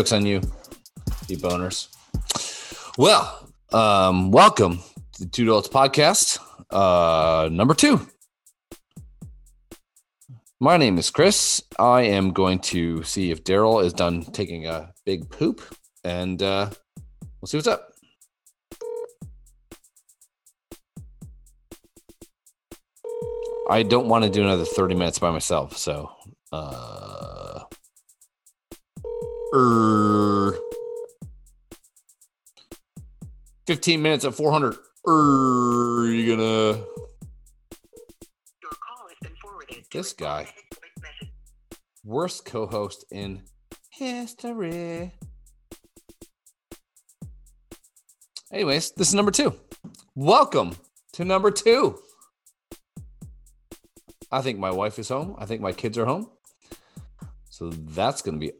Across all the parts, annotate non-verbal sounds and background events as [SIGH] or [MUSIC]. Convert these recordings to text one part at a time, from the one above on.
Joke's on you, you boners. Well, um, welcome to the Two Adults Podcast, uh, number two. My name is Chris. I am going to see if Daryl is done taking a big poop, and uh, we'll see what's up. I don't want to do another 30 minutes by myself, so uh er, 15 minutes at 400 er, you gonna Your call has been forwarded. This guy. automated voice message. worst co-host in history anyways this is number two welcome to number two i think my wife is home i think my kids are home so that's going to be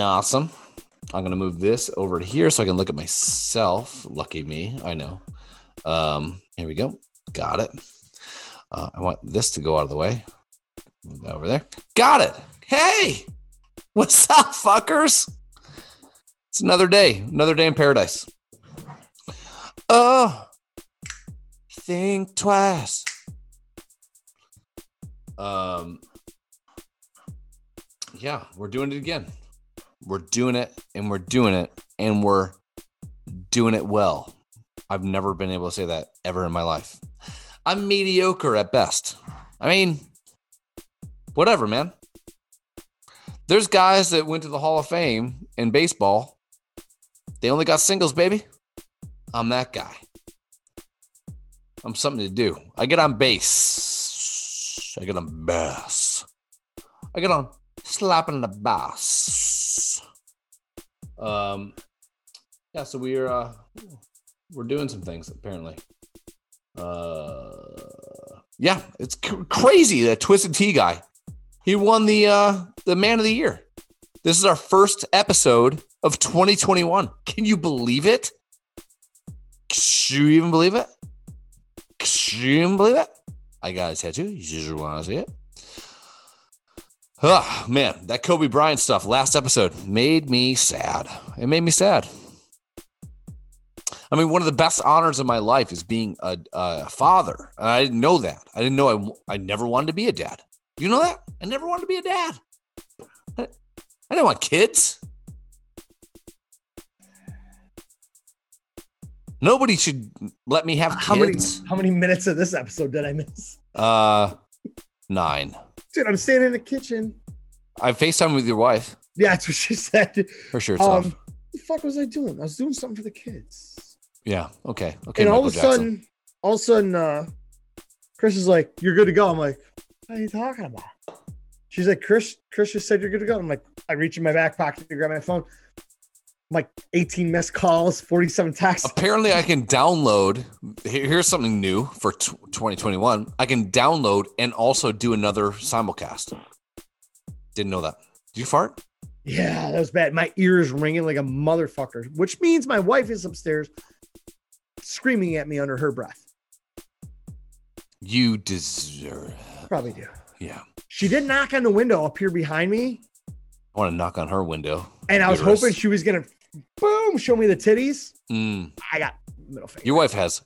awesome i'm going to move this over to here so i can look at myself lucky me i know um here we go got it uh, i want this to go out of the way Move that over there. Got it. Hey, what's [LAUGHS] up, fuckers? It's another day, another day in paradise. Oh, think twice. Um, yeah, we're doing it again. We're doing it, and we're doing it, and we're doing it well. I've never been able to say that ever in my life. I'm mediocre at best. I mean, whatever, man. There's guys that went to the Hall of Fame in baseball. They only got singles, baby. I'm that guy. I'm something to do. I get on base. I get on bass. I get on slapping the bass. Um, yeah. So we're uh, we're doing some things apparently. Uh, yeah, it's cr- crazy that Twisted Tea guy. He won the uh the man of the year. This is our first episode of 2021. Can you believe it? Can you even believe it? Can you even believe it? I got a tattoo. You just want to see it? Oh man, that Kobe Bryant stuff last episode made me sad. It made me sad. I mean, one of the best honors of my life is being a, a father. And I didn't know that. I didn't know I, I never wanted to be a dad. You know that? I never wanted to be a dad. I, I didn't want kids. Nobody should let me have How many kids. how many minutes of this episode did I miss? Uh, nine. Dude, I'm standing in the kitchen. I FaceTime with your wife. Yeah, that's what she said. Her shirt's Um, off. what the fuck was I doing? I was doing something for the kids. Yeah. Okay. Okay. and all of a Jackson. sudden, all of a sudden, uh, Chris is like, "You're good to go." I'm like, "What are you talking about?" She's like, "Chris, Chris just said you're good to go." I'm like, I reach in my back pocket to grab my phone. Like 18 missed calls, 47 texts. Apparently, I can download. Here's something new for 2021. I can download and also do another simulcast. Didn't know that. Did you fart? Yeah, that was bad. My ears ringing like a motherfucker, which means my wife is upstairs screaming at me under her breath. You deserve. Probably do. Yeah. She did knock on the window up here behind me, I want to knock on her window. and I was hoping she was gonna boom show me the titties. Mm, I got middle finger. your wife has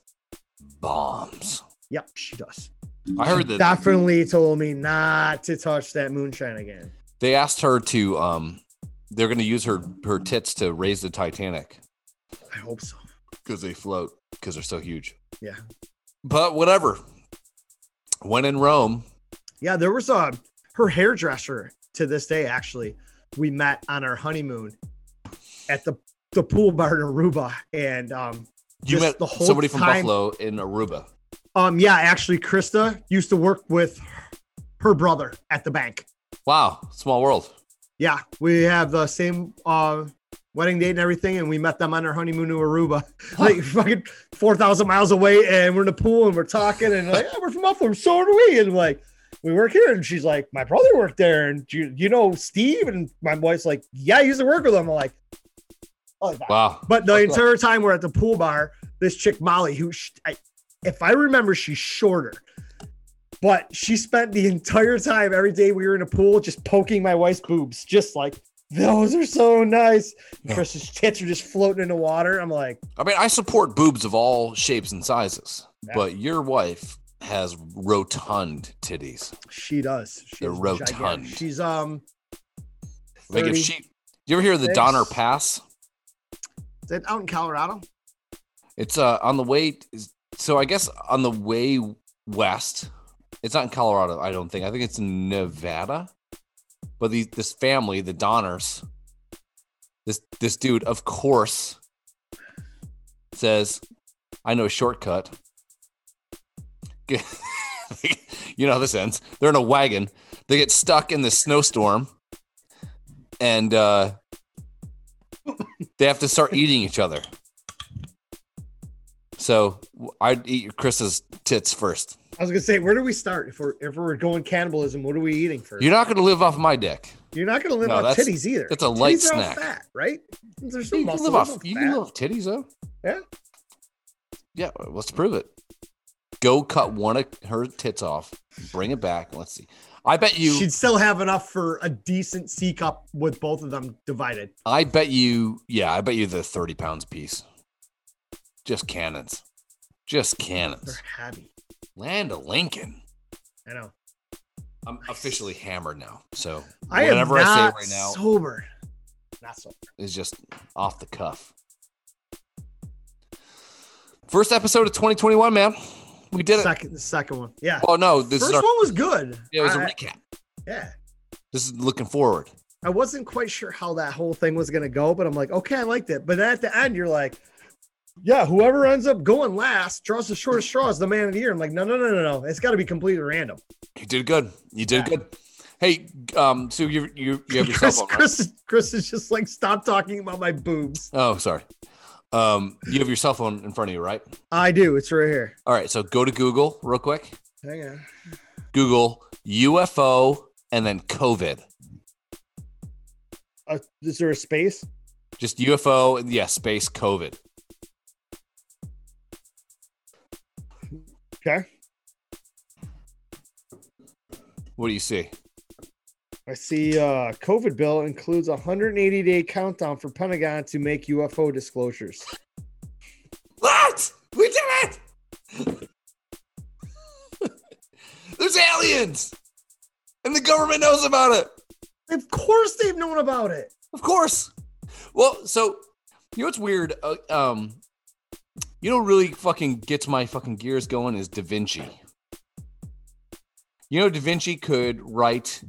bombs. Yep, she does. I heard that Definitely told me not to touch that moonshine again. they asked her to. Um, they're going to use her her tits to raise the Titanic I hope so. because they float because they're so huge. Yeah. But whatever. When in Rome, Yeah, there was a her hairdresser to this day. Actually, we met on our honeymoon at the the pool bar in Aruba, and um, you met the whole somebody from time- Buffalo in Aruba. um, yeah, actually, Krista used to work with her brother at the bank. Wow, small world. Yeah, we have the same uh wedding date and everything, and we met them on our honeymoon to Aruba, like fucking four thousand miles away, and we're in the pool and we're talking, and like, yeah, we're from Buffalo, so do we, and like we work here, and she's like, my brother worked there, and you, you know Steve, and my wife's like, yeah, I used to work with him. I'm like, oh, Wow. but the entire time we're at the pool bar, this chick Molly, who sh- I, if I remember, she's shorter, but she spent the entire time every day we were in a pool just poking my wife's boobs, just like those are so nice. Yeah. Chris's tits are just floating in the water. I'm like, I mean, I support boobs of all shapes and sizes, Yeah. but your wife has rotund titties. she does. She They're rotund. gigantic. She's um. Like if she, you ever hear of the. Donner Pass? That out in Colorado? It's uh on the way. So I guess on the way west. It's not in Colorado. I don't think. I think it's in Nevada. But the, this family, the Donners, this this dude, of course, says, "I know a shortcut." [LAUGHS] you know how this ends. They're in a wagon. They get stuck in the snowstorm, and uh, they have to start eating each other. So I'd eat Chris's tits first. I was gonna say, where do we start if we're if we're going cannibalism? What are we eating first? You're not going to live off my dick. You're not gonna live No, off titties either. that's a light Titties snack. fat, right? There's no You can live off. You fat. can live off titties though. Yeah. Yeah. Let's prove it. Go cut one of her tits off. Bring it back. and Let's see. I bet you. She'd still have enough for a decent C cup with both of them divided. I bet you. Yeah. I bet you the thirty pounds piece. Just cannons. Just cannons. They're heavy. Land of Lincoln. I know. I'm officially hammered now. So I whatever I say right now sober. Not sober. is just off the cuff. First episode of 2021, man. We did it. Second, the second one. Yeah. Oh no, this First is our, one was good. yeah, it was a I- recap. yeah. This is looking forward. I wasn't quite sure how that whole thing was gonna go, but I'm like, okay, I liked it. But then at the end, you're like, yeah, whoever ends up going last, draws the shortest straw is the man of the year. I'm like, no, no, no, no, no. It's got to be completely random. You did good. You did Yeah. good. Hey, um, so you you you have your [LAUGHS] cell phone, right? Chris, Chris is just like, stop talking about my boobs. Oh, sorry. Um, you have your cell phone in front of you, right? I do. It's right here. All right. So go to Google real quick. Hang on. Google UFO and then COVID. Uh, is there a space? Just UFO and yeah, space COVID. Okay. What do you see? I see uh COVID bill includes a 180 day countdown for Pentagon to make UFO disclosures. What? We did it! [LAUGHS] There's aliens, and the government knows about it. Of course they've known about it. Of course. Well, so you know what's weird? Uh, um, you know, what really fucking gets my fucking gears going is Da Vinci. You know, Da Vinci could write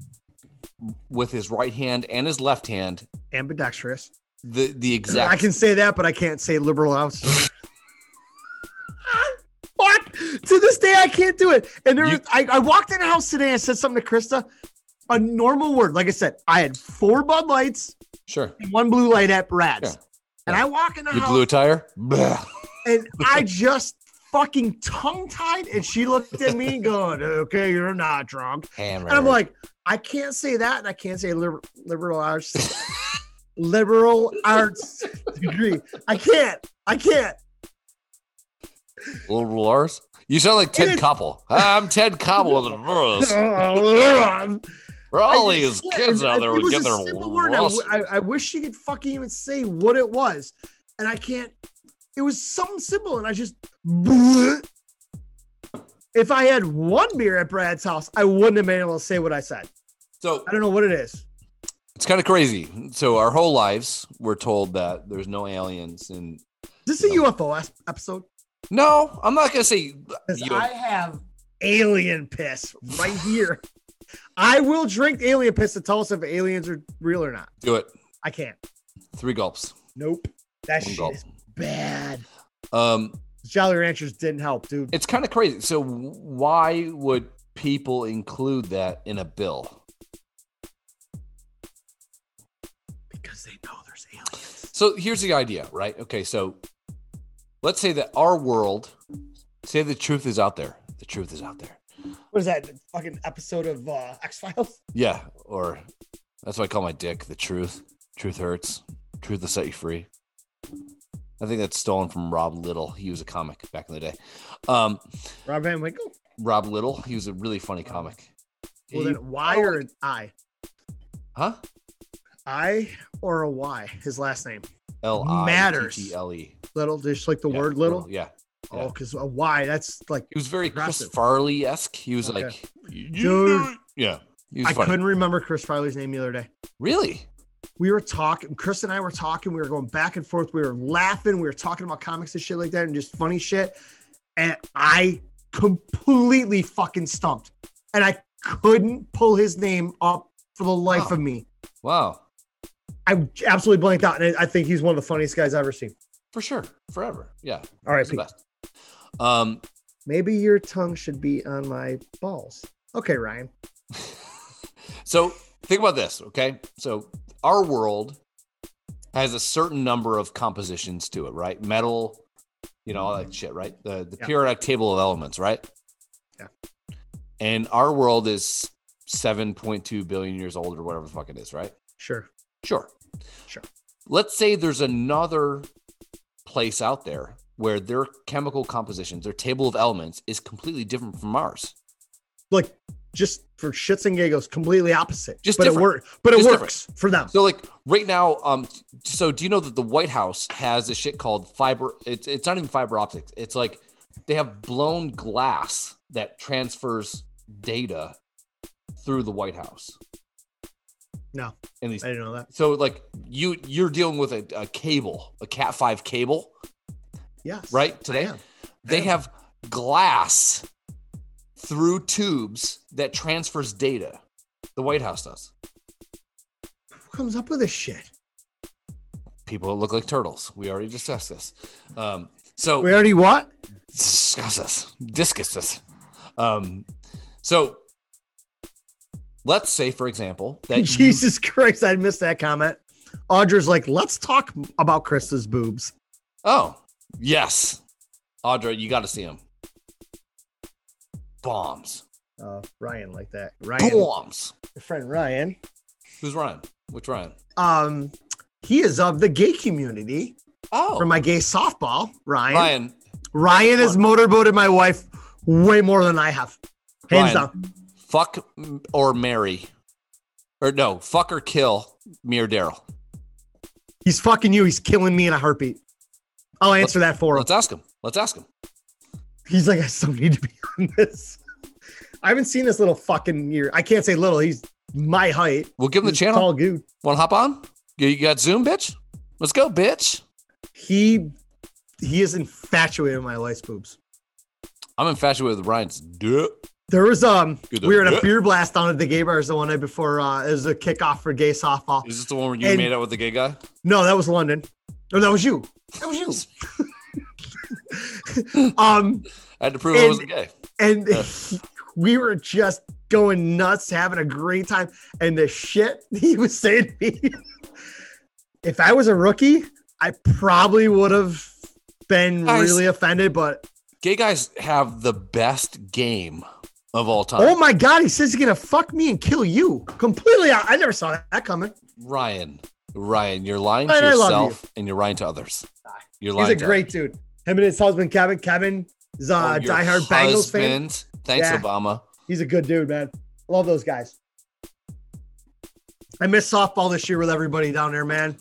with his right hand and his left hand Ambidextrous. the the exact. I can say that, but I can't say liberal arts. [LAUGHS] what? To this day, I can't do it. And there, You- was, I, I walked in the house today and said something to Krista. A normal word, like I said, I had four Bud Lights Sure. and one blue light at Brad's. Yeah. And I walk in the You house blew a tire. And I just fucking tongue tied, and she looked at me [LAUGHS] going, "Okay, you're not drunk." Hammer. And I'm like, I can't say that, and I can't say liber- liberal arts, liberal arts degree. I can't. I can't. Little Lars. You sound like Ted Koppel. I'm Ted Koppel. of the. [LAUGHS] For all I- these yeah, kids out there it was a their simple word. I, I, I wish she could fucking even say what it was, and I can't. It was something simple, and I just. If I had one beer at Brad's house, I wouldn't have been able to say what I said. So I don't know what it is. it's kind of crazy. So our whole lives, we're told that there's no aliens, and Is this a UFO episode? no, I'm not gonna say. I have alien piss right here. [LAUGHS] I will drink alien piss to tell us if aliens are real or not. do it. I can't. Three gulps. Nope. That One shit gulp. is bad. Um, Jolly Ranchers didn't help, dude. it's kind of crazy. So why would people include that in a bill? Because they know there's aliens. So here's the idea, right? Okay, so let's say that our world, say the truth is out there. The truth is out there. What is that fucking episode of uh, X Files? Yeah, or that's what I call my dick. The truth. Truth hurts. Truth will set you free. I think that's stolen from Rob Little. He was a comic back in the day. Um, Rob Van Winkle? Rob Little. He was a really funny comic. Well, He- then Y or an I? huh? I or a Y? His last name. L I Matters. T T L E. Little, just like the Yeah, word little. Yeah. Oh, because a Y, that's like He was very Chris Farley esque. He was Okay. like, Dude. yeah. He was I funny. couldn't remember Chris Farley's name the other day. Really? We were talking, Chris and I were talking, we were going back and forth, we were laughing, we were talking about comics and shit like that, and just funny shit. And I completely fucking stumped. And I couldn't pull his name up for the life Wow. of me. Wow. I absolutely blanked out. And I think he's one of the funniest guys I've ever seen. For sure. Forever. Yeah. All right, best. Um, maybe your tongue should be on my balls. Okay, Ryan. [LAUGHS] so think about this, okay? So our world has a certain number of compositions to it, right? Metal, you know, all that mm-hmm. shit, right? The the Yeah. periodic table of elements, right? Yeah. And our world is 7.2 billion years old or whatever the fuck it is, right? Sure. Sure. Sure. Let's say there's another place out there where their chemical compositions, their table of elements is completely different from ours. Like just for shits and giggles, completely opposite. Just but different. it works. But it Just works for them. So like right now, um, so do you know that the White House has a shit called fiber? It's it's not even fiber optics. It's like they have blown glass that transfers data through the White House. No. And these I didn't know that. so like you you're dealing with a, a cable, a Cat five cable, Yes. right? Today they have glass through tubes that transfers data. The White House does. Who comes up with this shit? People that look like turtles. We already discussed this. Um, so We already what? discuss this, discuss this. Um, so let's say, for example, that [LAUGHS] you- Jesus Christ, I missed that comment. Audra's like, let's talk about Krista's boobs. oh yes, Audra, you got to see him. Bombs, Uh, Ryan like that. Ryan, bombs. your friend Ryan. Who's Ryan? Which Ryan? Um, he is of the gay community Oh, for my gay softball. Ryan. Ryan, Ryan. has motorboated my wife way more than I have. Hands Ryan. down. Fuck or marry, or no, fuck or kill me or Daryl. He's fucking you. He's killing me in a heartbeat. I'll answer that for him. Let's ask him. Let's ask him. He's like, I still need to be [LAUGHS] on this. I haven't seen this little fucking year. I can't say little. He's my height. We'll give him the He's channel. Tall dude. Want to hop on? You got Zoom, bitch? Let's go, bitch. He he is infatuated with my wife's boobs. I'm infatuated with Ryan's dick. There was um Good we were at idea. a beer blast down at the gay bars the one night before uh it was a kickoff for gay softball. Is this the one where you And- made out with the gay guy? No, that was London. No, that was you. That was you. [LAUGHS] [LAUGHS] um I had to prove I wasn't gay. and Yeah. [LAUGHS] we were just going nuts, having a great time. And the shit [LAUGHS] he was saying to me, if I was a rookie, I probably would have been Guys. really offended. But Gay guys have the best game of all time. oh my god, he says he's gonna fuck me and kill you completely. I, I never saw that coming. Ryan, Ryan, you're lying to Ryan, love yourself and you're lying to others. You're lying He's a to great dude. Him and his husband Kevin. Kevin is a Oh, your diehard Bengals fan. Thanks, Yeah. Obama. He's a good dude, man. Love those guys. I miss softball this year with everybody down there, man.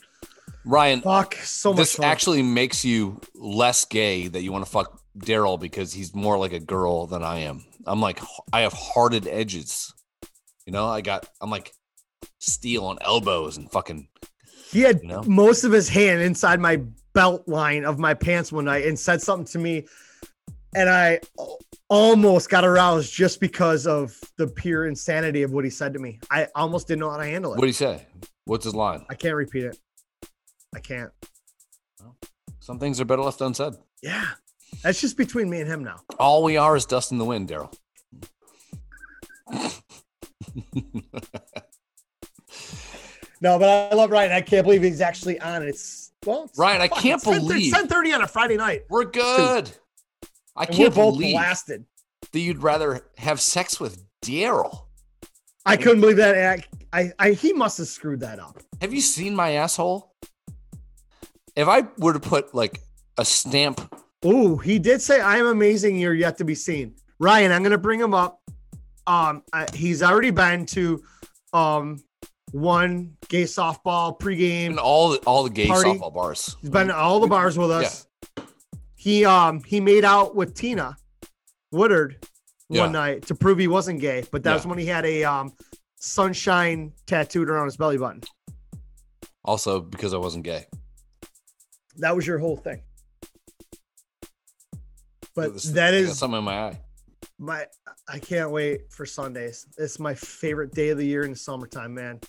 Ryan, Fuck, so much this fun. actually makes you less gay that you want to fuck Daryl because he's more like a girl than I am. I'm like, I have hearted edges. You know, I got, I'm like steel on elbows and fucking, He had you know? most of his hand inside my belt line of my pants one night and said something to me, and I almost got aroused just because of the pure insanity of what he said to me. I almost didn't know how to handle it. what did he say? What's his line? I can't repeat it. I can't. Some things are better left unsaid. Yeah, that's just between me and him now. All we are is dust in the wind, Daryl. [LAUGHS] No, but I love Ryan. I can't believe he's actually on. It's well, Ryan, I can't it's 10 believe- ten thirty on a Friday night. We're good. I And can't believe blasted. that you'd rather have sex with Daryl. I couldn't believe that. I, I, I, he must have screwed that up. Have you seen my asshole? If I were to put like a stamp, Ooh, he did say, "I am amazing. You're yet to be seen." Ryan, I'm gonna bring him up. Um, I, he's already been to, um, one gay softball pregame. And all the all the gay Party. softball bars. He's been all the bars with us. He um he made out with Tina Woodard Yeah. one night to prove he wasn't gay, but that was Yeah. when he had a um sunshine tattooed around his belly button. Also because I wasn't gay. That was your whole thing. But that I something in my eye. my I can't wait for Sundays. It's my favorite day of the year in the summertime, man.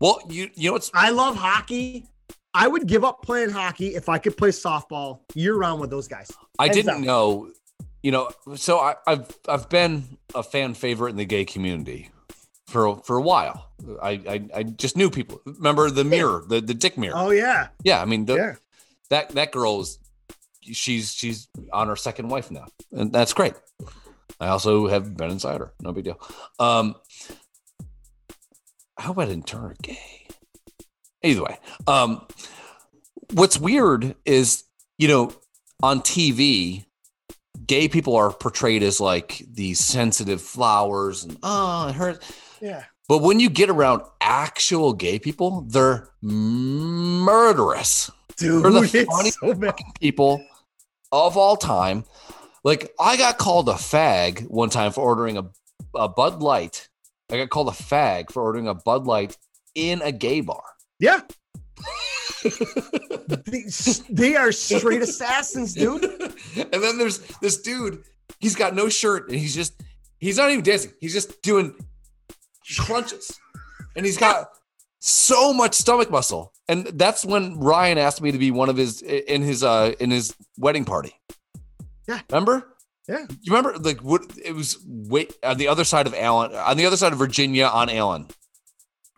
Well, you you know it's I love hockey. I would give up playing hockey if I could play softball year round with those guys. I Hands didn't down. know, you know, so I, I've I've been a fan favorite in the gay community for for a while. I I, I just knew people. Remember the mirror, the the dick mirror. Oh yeah. yeah, I mean the, yeah. that that girl is she's she's on her second wife now, and that's great. I also have been inside her. No big deal. Um, I hope I didn't turn her gay. Either way, um, what's weird is you know on TV, gay people are portrayed as like these sensitive flowers and oh, it hurts. Yeah. But when you get around actual gay people, they're murderous Dude, They're the funny so bad. people of all time. Like I got called a fag one time for ordering a, a Bud Light. I got called a fag for ordering a Bud Light in a gay bar. Yeah. [LAUGHS] they, they are straight assassins, dude. [LAUGHS] and then there's this dude. He's got no shirt and he's just he's not even dancing. He's just doing crunches. And he's got so much stomach muscle. And that's when Ryan asked me to be one of his in his uh in his wedding party. Yeah. Remember? Yeah. You remember like what it was wait on the other side of Allen, on the other side of Virginia on Allen.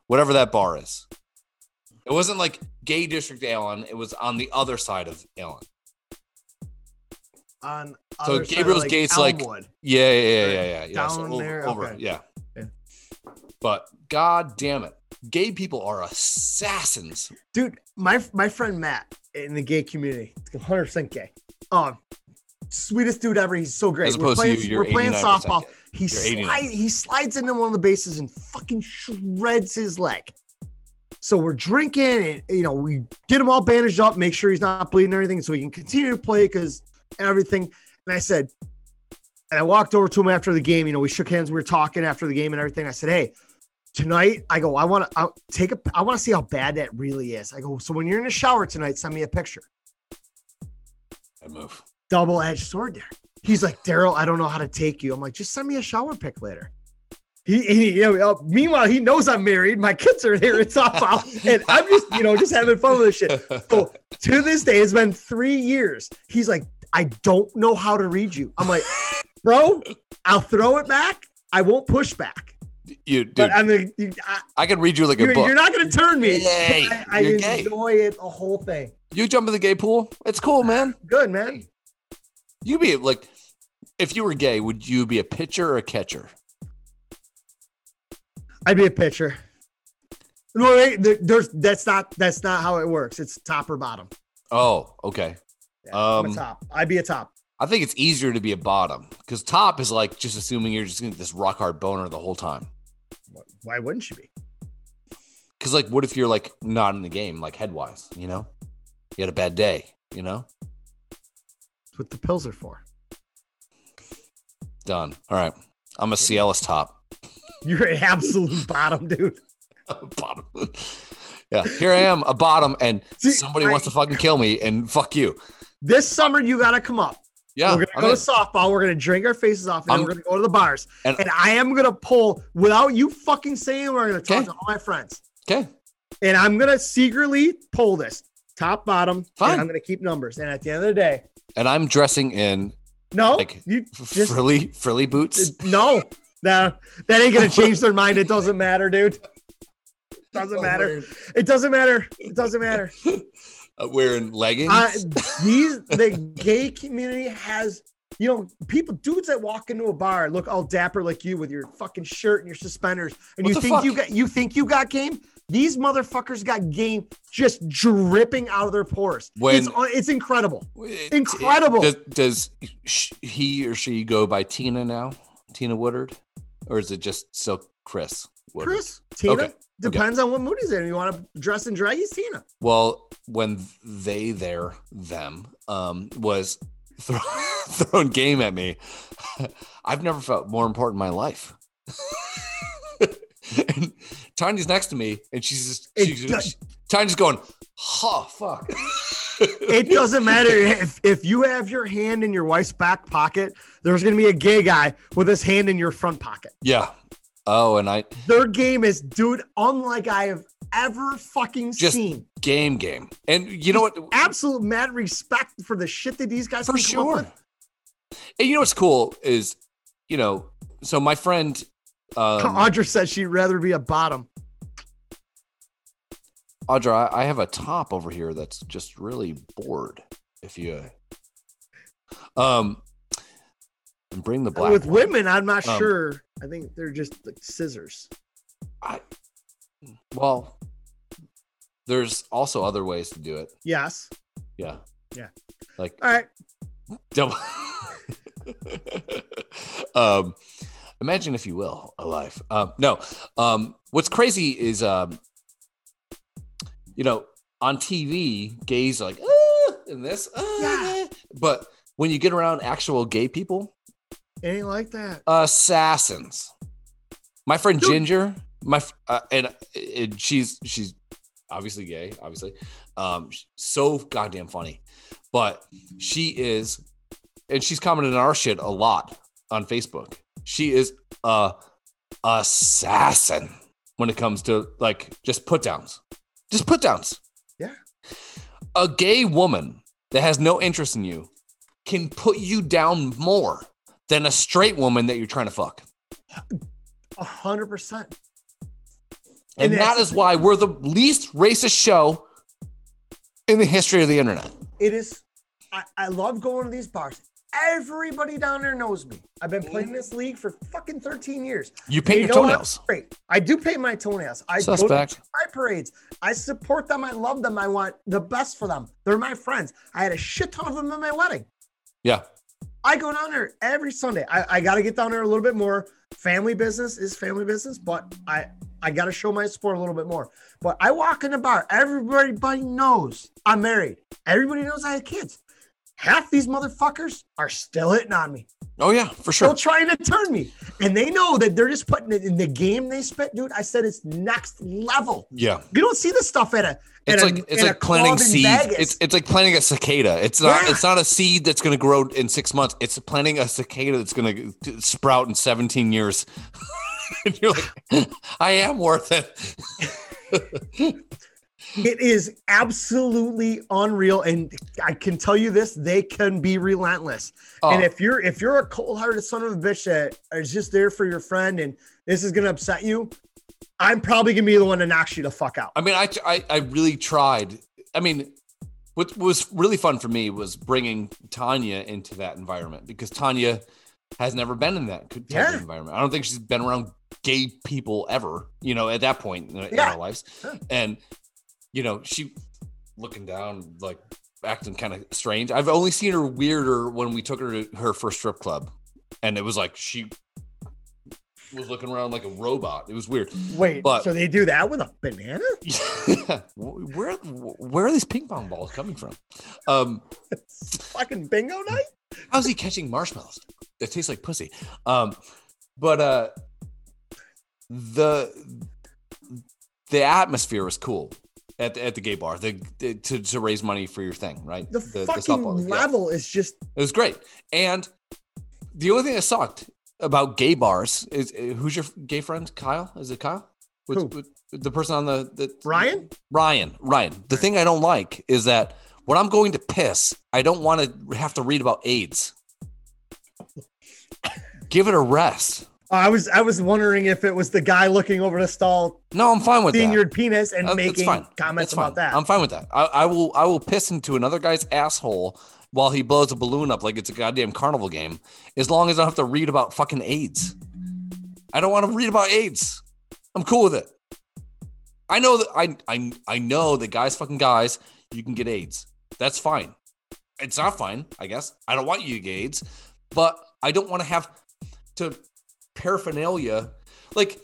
Whatever that bar is. It wasn't like gay district Allen, it was on the other side of Allen. On So other side of, Gabriel's Gate's like- Yeah, yeah, yeah, yeah, yeah. yeah. Down over, there? over, Okay. yeah. Yeah. But god damn it. Gay people are assassins. dude. My my friend Matt in the gay community, 100 percent gay. Um, sweetest dude ever. He's so great. As we're playing, to you, we're playing softball. He You're 89. slides he slides into one of the bases and fucking shreds his leg. So we're drinking and you know we get him all bandaged up, make sure he's not bleeding or anything, so he can continue to play because everything. And I said, and I walked over to him after the game. You know, we shook hands, we were talking after the game and everything. I said, hey. Tonight, I go. I want to take a. I want to see how bad that really is. I go. So when you're in the shower tonight, send me a picture. I move. Double edged sword there. He's like, Daryl, I don't know how to take you. I'm like, just send me a shower pic later. He, he you know, meanwhile, he knows I'm married. My kids are here at softball, and I'm just, you know, just having fun with this shit. So to this day, it's been three years. He's like, I don't know how to read you. I'm like, bro, I'll throw it back. I won't push back. you dude, But I'm like, you, I, I can read you like a you're, book. you're not going to turn me. Yay, I, I you're gay. enjoy it, the whole thing. you jump in the gay pool. It's cool, man. Good, man. You be like if you were gay, would you be a pitcher or a catcher? I'd be a pitcher. No, wait, there's that's not that's not how it works. It's top or bottom. Oh, okay. Yeah, I'm Um, a top. I'd be a top. I think it's easier to be a bottom because top is like just assuming you're just gonna get this rock hard boner the whole time. Why wouldn't you be? Because like, what if you're like not in the game, like headwise? You know, you had a bad day. You know, what the pills are for. done. All right, I'm a Cialis top. You're an absolute bottom, dude. [LAUGHS] bottom. yeah, here I am, a bottom, and See, somebody I- wants to fucking kill me, and fuck you. This summer you gotta come up. Yeah, we're I'm gonna go in. to softball. We're gonna drink our faces off, and I'm- we're gonna go to the bars. and- And, I am gonna pull without you fucking saying. We're gonna talk Okay. to all my friends, okay. and I'm gonna secretly pull this top bottom. Fine. And I'm gonna keep numbers. And at the end of the day, And I'm dressing in no, Like, you Just- frilly frilly boots. no, no, that ain't gonna [LAUGHS] change their mind. It doesn't matter, dude. Doesn't matter. It doesn't matter. It doesn't matter. [LAUGHS] Uh, wearing leggings. Uh, [LAUGHS] these the gay community has you know people dudes that walk into a bar look all dapper like you with your fucking shirt and your suspenders and What you think fuck? you got you think you got game these motherfuckers got game just dripping out of their pores When- it's it's incredible It- incredible. Does, does he or she go by Tina now? Tina Woodard, or is it just still Chris? What- Chris, Tina. Okay, Depends on what mood he's in. You want to dress in drag? He's Tina. Well, when they, there, them, um, was [LAUGHS] throw, throwing game at me, [LAUGHS] I've never felt more important in my life. [LAUGHS] and Tanya's next to me, and she's just, she's does- Tanya's going, oh, fuck. [LAUGHS] It doesn't matter if, if you have your hand in your wife's back pocket. There's going to be a gay guy with his hand in your front pocket. yeah. Oh, and I, Their game is, dude, unlike I have ever fucking Just- seen. game, game. And you know what? Absolute mad respect for the shit that these guys For can come up sure. And you know what's cool is, you know, so my friend, um, Audra said she'd rather be a bottom. Audra, I, I have a top over here that's just really bored. If you, um, bring the black with one. women, I'm not Um, sure. I think they're just like scissors. I, well, there's also other ways to do it. Yes. Yeah. Yeah. Like All right. double. [LAUGHS] um, imagine if you will a life. Um, no. Um, what's crazy is, um, you know, on TV, gays are like, ah, and this, ah, Yeah. but when you get around actual gay people, It ain't like that. assassins. My friend Dude. Ginger, my uh, and, and she's she's obviously gay, obviously, um, so goddamn funny, but she is, and she's commented on our shit a lot on Facebook. She is a assassin when it comes to like just put downs, just put downs. Yeah. a gay woman that has no interest in you can put you down more than a straight woman that you're trying to fuck. A hundred percent. And, And that's- why we're the least racist show in the history of the internet. It is. I, I love going to these bars. Everybody down there knows me. I've been playing this league for fucking 13 years. You paint You your toenails. Great. I do paint my toenails. I go Suspect. to my parades. I support them. I love them. I want the best for them. They're my friends. I had a shit ton of them at my wedding. Yeah. I go down there every Sunday. I, I got to get down there a little bit more. Family business is family business, but I I got to show my support a little bit more. But I walk in the bar. Everybody knows I'm married. Everybody knows I have kids. Half these motherfuckers are still hitting on me, Oh yeah, for sure. still trying to turn me, and they know that they're just putting it in the game they spit, dude. I said it's next level. Yeah. You don't see this stuff at a. It's at like a, it's like planting club in seed. Vegas. It's it's like planting a cicada. It's not Yeah. it's not a seed that's going to grow in 6 months. It's planting a cicada that's going to sprout in 17 years. [LAUGHS] and you're like [LAUGHS] I am worth it. [LAUGHS] It is absolutely unreal, and I can tell you this: they can be relentless. Oh, And if you're if you're a cold-hearted son of a bitch that is just there for your friend, and this is gonna upset you, I'm probably gonna be the one that knocks you the fuck out. I mean, I, I, I really tried. I mean, what was really fun for me was bringing Tanya into that environment because Tanya has never been in that type Yeah. of environment. I don't think she's been around gay people ever, you know, at that point in, in Yeah. our lives. And, you know, she looking down, like acting kind of strange. I've only seen her weirder when we took her to her first strip club. And it was like she was looking around like a robot. It was weird. Wait, But- so they do that with a banana? [LAUGHS] where where are these ping pong balls coming from? Um, [LAUGHS] Fucking bingo night? how's he catching marshmallows? That tastes like pussy. Um, but uh, the the atmosphere was cool at the, at the gay bar. The, the- to to raise money for your thing, right? The, fucking softball, yeah. level is just It was great. And the only thing that sucked about gay bars is uh, who's your gay friend? Kyle? Is it Kyle? With, Who? with the person on the, the Ryan. Ryan, Ryan. The thing I don't like is that when I'm going to piss, I don't want to have to read about AIDS. Give it a rest. I was I was wondering if it was the guy looking over the stall, No, I'm fine with seeing that. your penis and Uh, making comments about that. I'm fine with that. I, I will. I will piss into another guy's asshole while he blows a balloon up like it's a goddamn carnival game, as long as I don't have to read about fucking AIDS. I don't want to read about AIDS. I'm cool with it. I know that I I I know that guys fucking guys, you can get AIDS. That's fine. It's not fine, I guess. I don't want you to get AIDS, but I don't want to have to paraphernalia. Like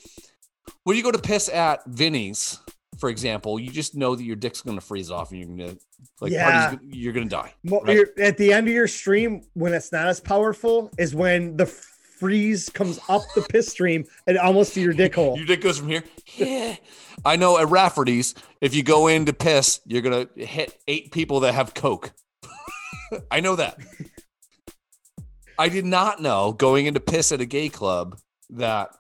when you go to piss at Vinny's, for example, you just know that your dick's going to freeze off and you're going to like Yeah. you're going to die. Right. at the end of your stream, when it's not as powerful, is when the freeze comes up the piss stream and almost to your dick hole. [LAUGHS] Your dick goes from here. Yeah. I know at Rafferty's, if you go in to piss, you're going to hit eight people that have Coke. [LAUGHS] I know that. I did not know going into piss at a gay club that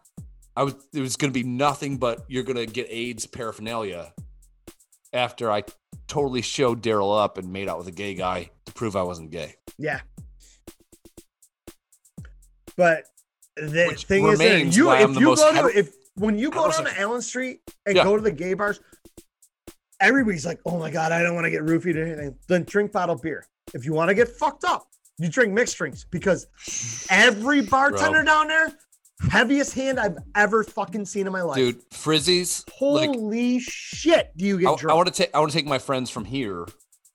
I was it was going to be nothing but you're going to get AIDS paraphernalia after I totally showed Daryl up and made out with a gay guy to prove I wasn't gay. Yeah. But the Which thing is, that you if you go to if when you go down to. Allen Street and Yeah. go to the gay bars, everybody's like, "Oh my god, I don't want to get roofied or anything." Then drink bottled beer. If you want to get fucked up, you drink mixed drinks because every bartender down there, heaviest hand I've ever fucking seen in my life. Dude, Frizzies like Holy shit, do you get I, drunk? want to take I want to take my friends from here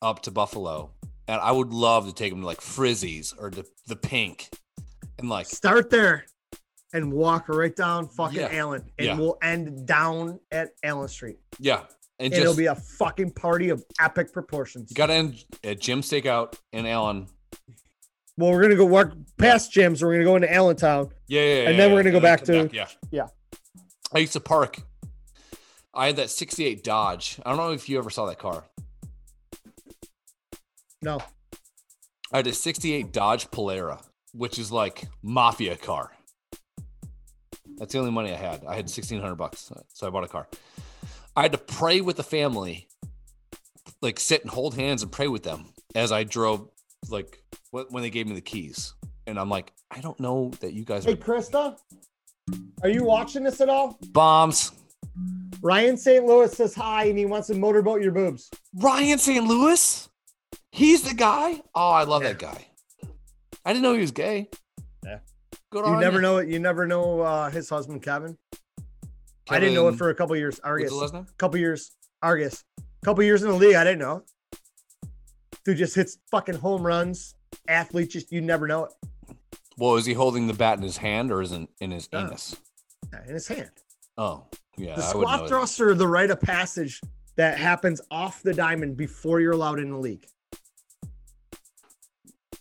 up to Buffalo, and I would love to take them to like Frizzies or the the Pink, and like Start there and walk right down fucking Yeah. Allen, and Yeah. we'll end down at Allen Street. yeah, and And it'll be a fucking party of epic proportions. you got to end at Jim's Steakout in Allen. Well, we're gonna go walk past Jim's. We're gonna go into Allentown. Yeah, yeah, yeah, And then yeah, we're gonna go back come to- yeah, yeah. I used to park. I had that '68 Dodge. I don't know if you ever saw that car. No, I had a '68 Dodge Polara, which is like mafia car. That's the only money I had. I had sixteen hundred bucks, so I bought a car. I had to pray with the family, like sit and hold hands and pray with them as I drove, like when they gave me the keys. And I'm like, I don't know that you guys hey are Krista, are you watching this at all? bombs. Ryan St. Louis says hi, and he wants to motorboat your boobs. Ryan St. Louis, he's the guy. Oh, I love Yeah. that guy. I didn't know he was gay. Yeah. Good You never ya. know it. You never know uh, his husband Kevin. I didn't know it for a couple years. Argus, A couple years. Argus, A couple years in the league. I didn't know. Dude just hits fucking home runs. Athlete, just you never know it Well, is he holding the bat in his hand or is it in his No. anus? In his hand. Oh, yeah. the I would know. squat thruster, the rite of passage that happens off the diamond before you're allowed in the league.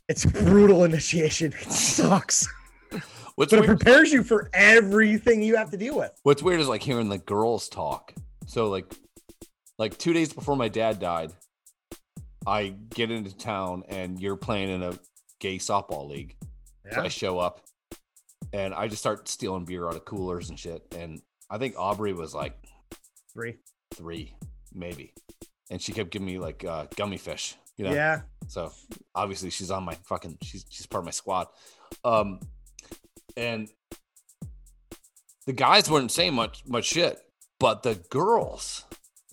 It's brutal initiation. It sucks, What's but it prepares you for everything you have to deal with. what's weird is like hearing the girls talk. So like, like two days before my dad died, I get into town and you're playing in a gay softball league. So I show up and I just start stealing beer out of coolers and shit. And I think Aubrey was like Three. three, maybe. And she kept giving me like uh, gummy fish, you know? Yeah. So obviously she's on my fucking she's she's part of my squad. Um and the guys weren't saying much much shit, but the girls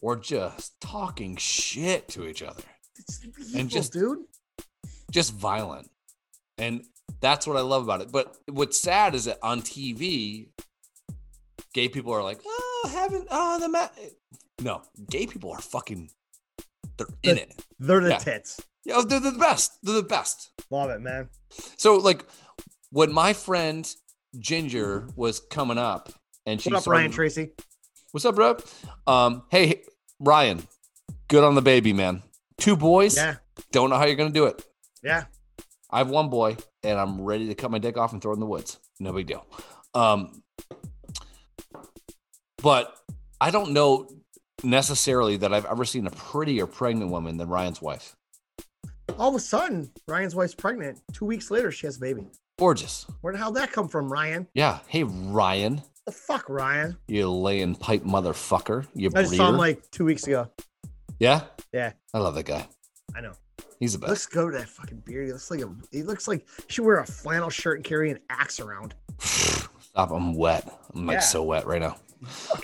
were just talking shit to each other. It's And just- dude. Just violent. And that's what I love about it. But what's sad is that on TV, gay people are like, oh, haven't oh the ma-. No, gay people are fucking they're in The- it. They're the Yeah. tits. Yeah, they're the best. They're the best. Love it, man. So like when my friend Ginger was coming up and she What up, started- Ryan Tracy? What's up, bro? Um, hey, Ryan, good on the baby, man. Two boys. Yeah. Don't know how you're gonna do it. Yeah. I have one boy, and I'm ready to cut my dick off and throw it in the woods. No big deal. Um, but I don't know necessarily that I've ever seen a prettier pregnant woman than Ryan's wife. All of a sudden, Ryan's wife's pregnant. Two weeks later, she has a baby. Gorgeous. Where the hell did that come from, Ryan? Yeah. Hey, Ryan, The fuck, Ryan? you laying pipe motherfucker. You I just saw him like two weeks ago. Yeah. Yeah. I love that guy. I know. He's the best. Let's go to that fucking beard. He looks like a. He looks like he should wear a flannel shirt and carry an axe around. [SIGHS] Stop. I'm wet. I'm like Yeah. so wet right now.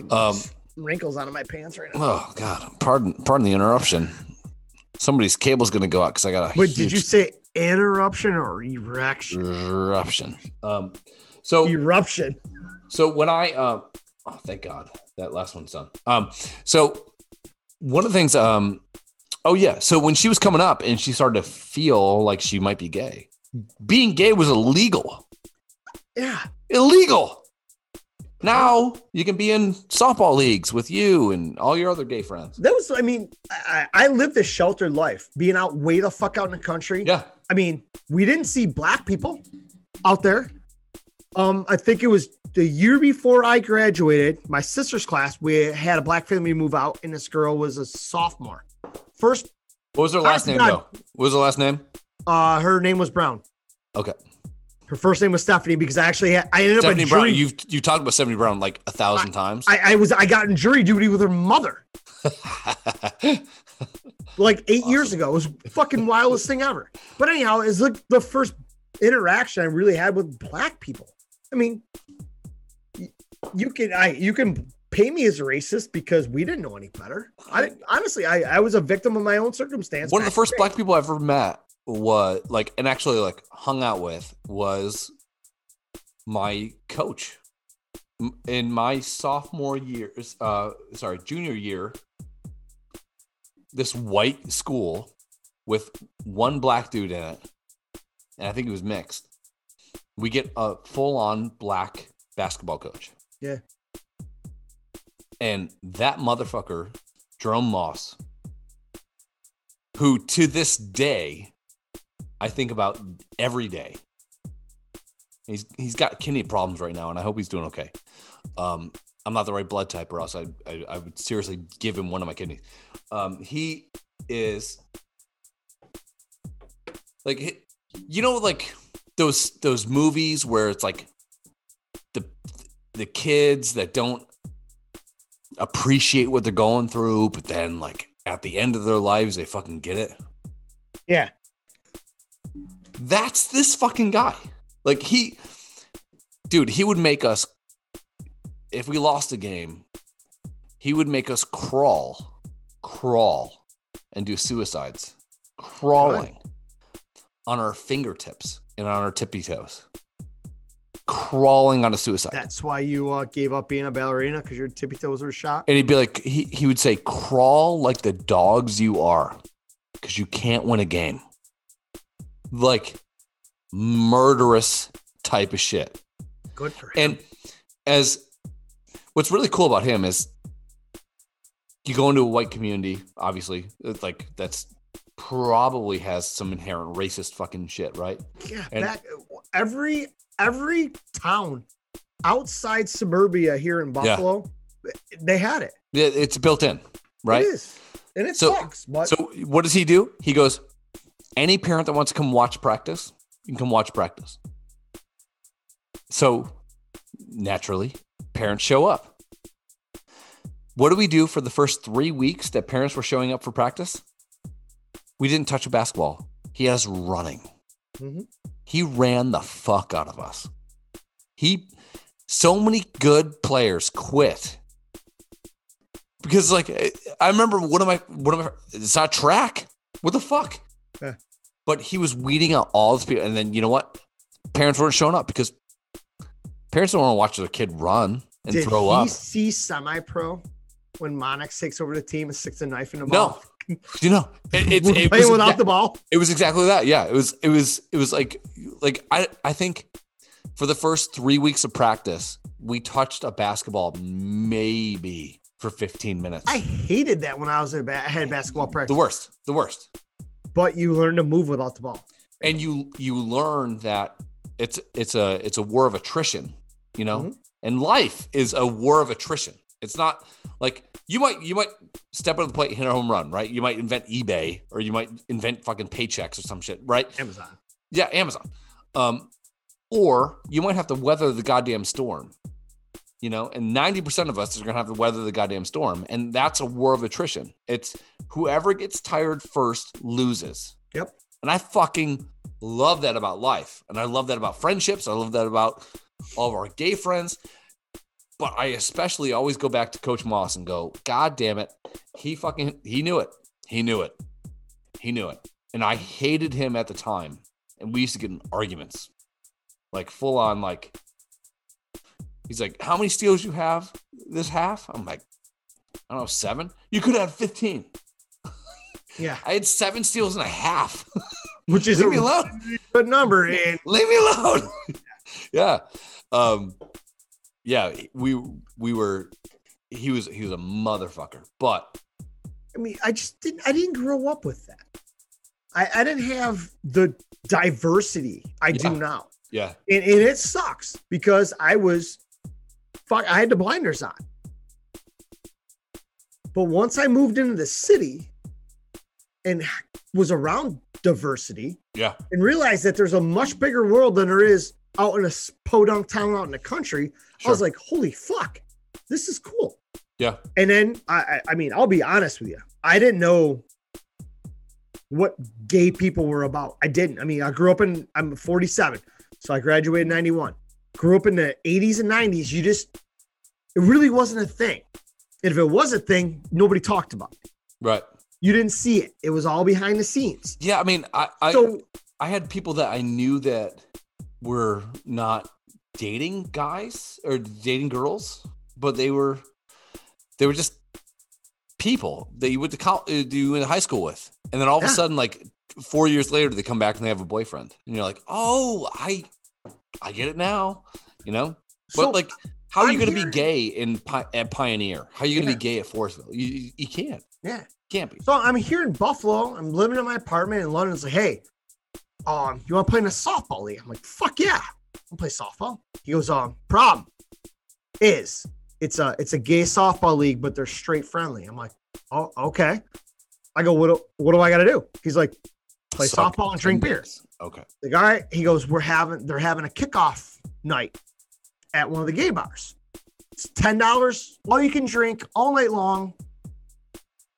Um, wrinkles out of my pants right now. Oh God. Pardon. Pardon the interruption. Somebody's cable's gonna go out because I got a Wait, did you say interruption or erection? eruption. Um. So Eruption. so when I um. Oh, thank God that last one's done. Um. So one of the things um. Oh yeah. So when she was coming up and she started to feel like she might be gay, being gay was illegal. Yeah. Illegal. Now you can be in softball leagues with you and all your other gay friends. That was, I mean, I, I lived a sheltered life, being out way the fuck out in the country. Yeah. I mean, we didn't see black people out there. Um, I think it was the year before I graduated, my sister's class, we had a black family move out, and this girl was a sophomore. First, What was her last name though? What was her last name? uh, her name was Brown. Okay. Her first name was Stephanie because I actually had, I ended up Stephanie in Brown. jury. You've you talked about Stephanie Brown like a thousand times. I, I was I got in jury duty with her mother [LAUGHS] like eight years ago. It was fucking wildest thing ever. But anyhow, it's like the first interaction I really had with black people. I mean, you can I you can pay me as a racist because we didn't know any better. I honestly I, I was a victim of my own circumstance. One of the first black people I ever met was like, and actually like hung out with was my coach in my sophomore year. Uh, sorry, junior year. This white school with one black dude in it, and I think it was mixed. We get a full-on black basketball coach. Yeah. And that motherfucker, Jerome Moss, who to this day I think about every day. He's he's got kidney problems right now, and I hope he's doing okay. Um, I'm not the right blood type, or else I, I I would seriously give him one of my kidneys. Um, he is like you know like those those movies where it's like the kids that don't appreciate what they're going through, but then like at the end of their lives they fucking get it. Yeah. That's this fucking guy. Like he, dude, he would make us. If we lost a game, he would make us crawl, crawl, and do suicides, crawling on our fingertips and on our tippy toes, crawling on a suicide. That's why you uh, gave up being a ballerina because your tippy toes were shot. and he'd be like, he, he would say, crawl like the dogs you are, because you can't win a game. Like murderous type of shit. Good for him. And as what's really cool about him is you go into a white community, obviously, it's like that's probably has some inherent racist fucking shit, right? Yeah, And- back every every town outside suburbia here in Buffalo, they had it. Yeah, It's built in, right? It is, and it So- sucks. But So what does he do? He goes, any parent that wants to come watch practice, you can come watch practice. So naturally, parents show up. What do we do for the first three weeks that parents were showing up for practice? We didn't touch a basketball. He has running. Mhm. He ran the fuck out of us. He so many good players quit because like I remember one of my one of my it's not track. What the fuck? Yeah. But he was weeding out all the people, and then you know what? Parents weren't showing up because parents don't want to watch their kid run and did throw he up. see semi-pro when Monix takes over the team and sticks a knife in the No, ball? You know it, it, it playing was without exact- the ball. it was exactly that. Yeah, it was. It was. It was like like I I think for the first three weeks of practice, we touched a basketball maybe for fifteen minutes. I hated that when I was in ba- I had basketball practice the worst. The worst. But you learn to move without the ball. and you you learn that it's it's a it's a war of attrition you know Mhm. and life is a war of attrition it's not like you might you might step up the plate and hit a home run right? You might invent ebay or you might invent fucking paychecks or some shit right? Amazon. yeah amazon. Um or you might have to weather the goddamn storm you know? And 90% of us are to have to weather the goddamn storm and that's a war of attrition. It's whoever gets tired first loses. Yep. and i fucking love that about life and i love that about friendships. I love that about all of our gay friends but i especially always go back to coach moss and go god damn it. He fucking he knew it. He knew it. He knew it. And i hated him at the time. And we used to get in arguments. Like full on like he's like how many steals you have this half? I'm like i don't know seven? You could have 15 Yeah. [LAUGHS] i had seven steals and a half. [LAUGHS] Which is leave a me alone. good number. And leave me alone. [LAUGHS] Yeah. Um yeah, we we were. He was he was a motherfucker, but I mean, I just didn't. I didn't grow up with that. I, I didn't have the diversity I do now, yeah, and, and it sucks because I was, fuck, I had the blinders on. But once I moved into the city, and was around diversity, yeah, and realized that there's a much bigger world than there is out in a podunk town out in the country, I was like, holy fuck, this is cool. Yeah. And then I, I I mean, I'll be honest with you. I didn't know what gay people were about. I didn't. I mean, I grew up in I'm 47. So I graduated in 91. Grew up in the 80s and 90s. You just it really wasn't a thing. And if it was a thing, nobody talked about it. right. You didn't see it. It was all behind the scenes. Yeah, I mean, I I, So I had people that I knew that were not dating guys or dating girls, but they were they were just people that you went to college, uh, you went to high school with, and then all of Yeah. a sudden, like four years later, they come back and they have a boyfriend, and you're like, oh, I I get it now, you know. But like, how are you going to be gay in at Pioneer? How are you going to Yeah. be gay at Forestville? You, you you can't, yeah. can't be. So I'm here in Buffalo. I'm living in my apartment in London. It's like, hey, um, you want to play in a softball league? I'm like, fuck yeah, I'll play softball. He goes, um, problem is it's a it's a gay softball league, but they're straight friendly. I'm like, oh, okay. I go, what do, what do I got to do? He's like, play Suck softball and drink beers. Okay. Like, all right. He goes, we're having they're having a kickoff night at one of the gay bars. It's ten dollars, all you can drink all night long.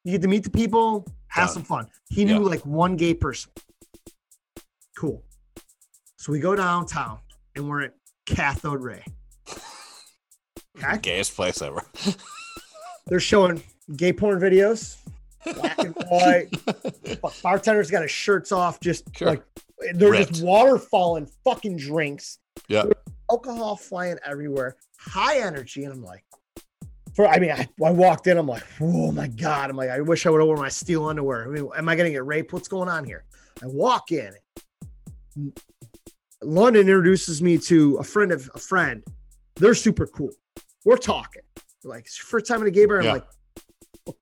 You get to meet the people, have some fun. He knew Yeah. like one gay person. So we go downtown and we're at Cathode Ray. Okay. Gayest place ever. [LAUGHS] They're showing gay porn videos, black and [LAUGHS] white. Bartender's got his shirts off, just Sure. like they're Ripped. just waterfalling fucking drinks. Yeah. Alcohol flying everywhere, high energy. And I'm like, for I mean, I, I walked in, I'm like, oh my God. I'm like, I wish I would have worn my steel underwear. I mean, am I gonna get raped? What's going on here? I walk in. London introduces me to a friend of a friend. They're super cool. We're talking. Like, it's your first time in a gay bar. I'm Yeah. like, oh,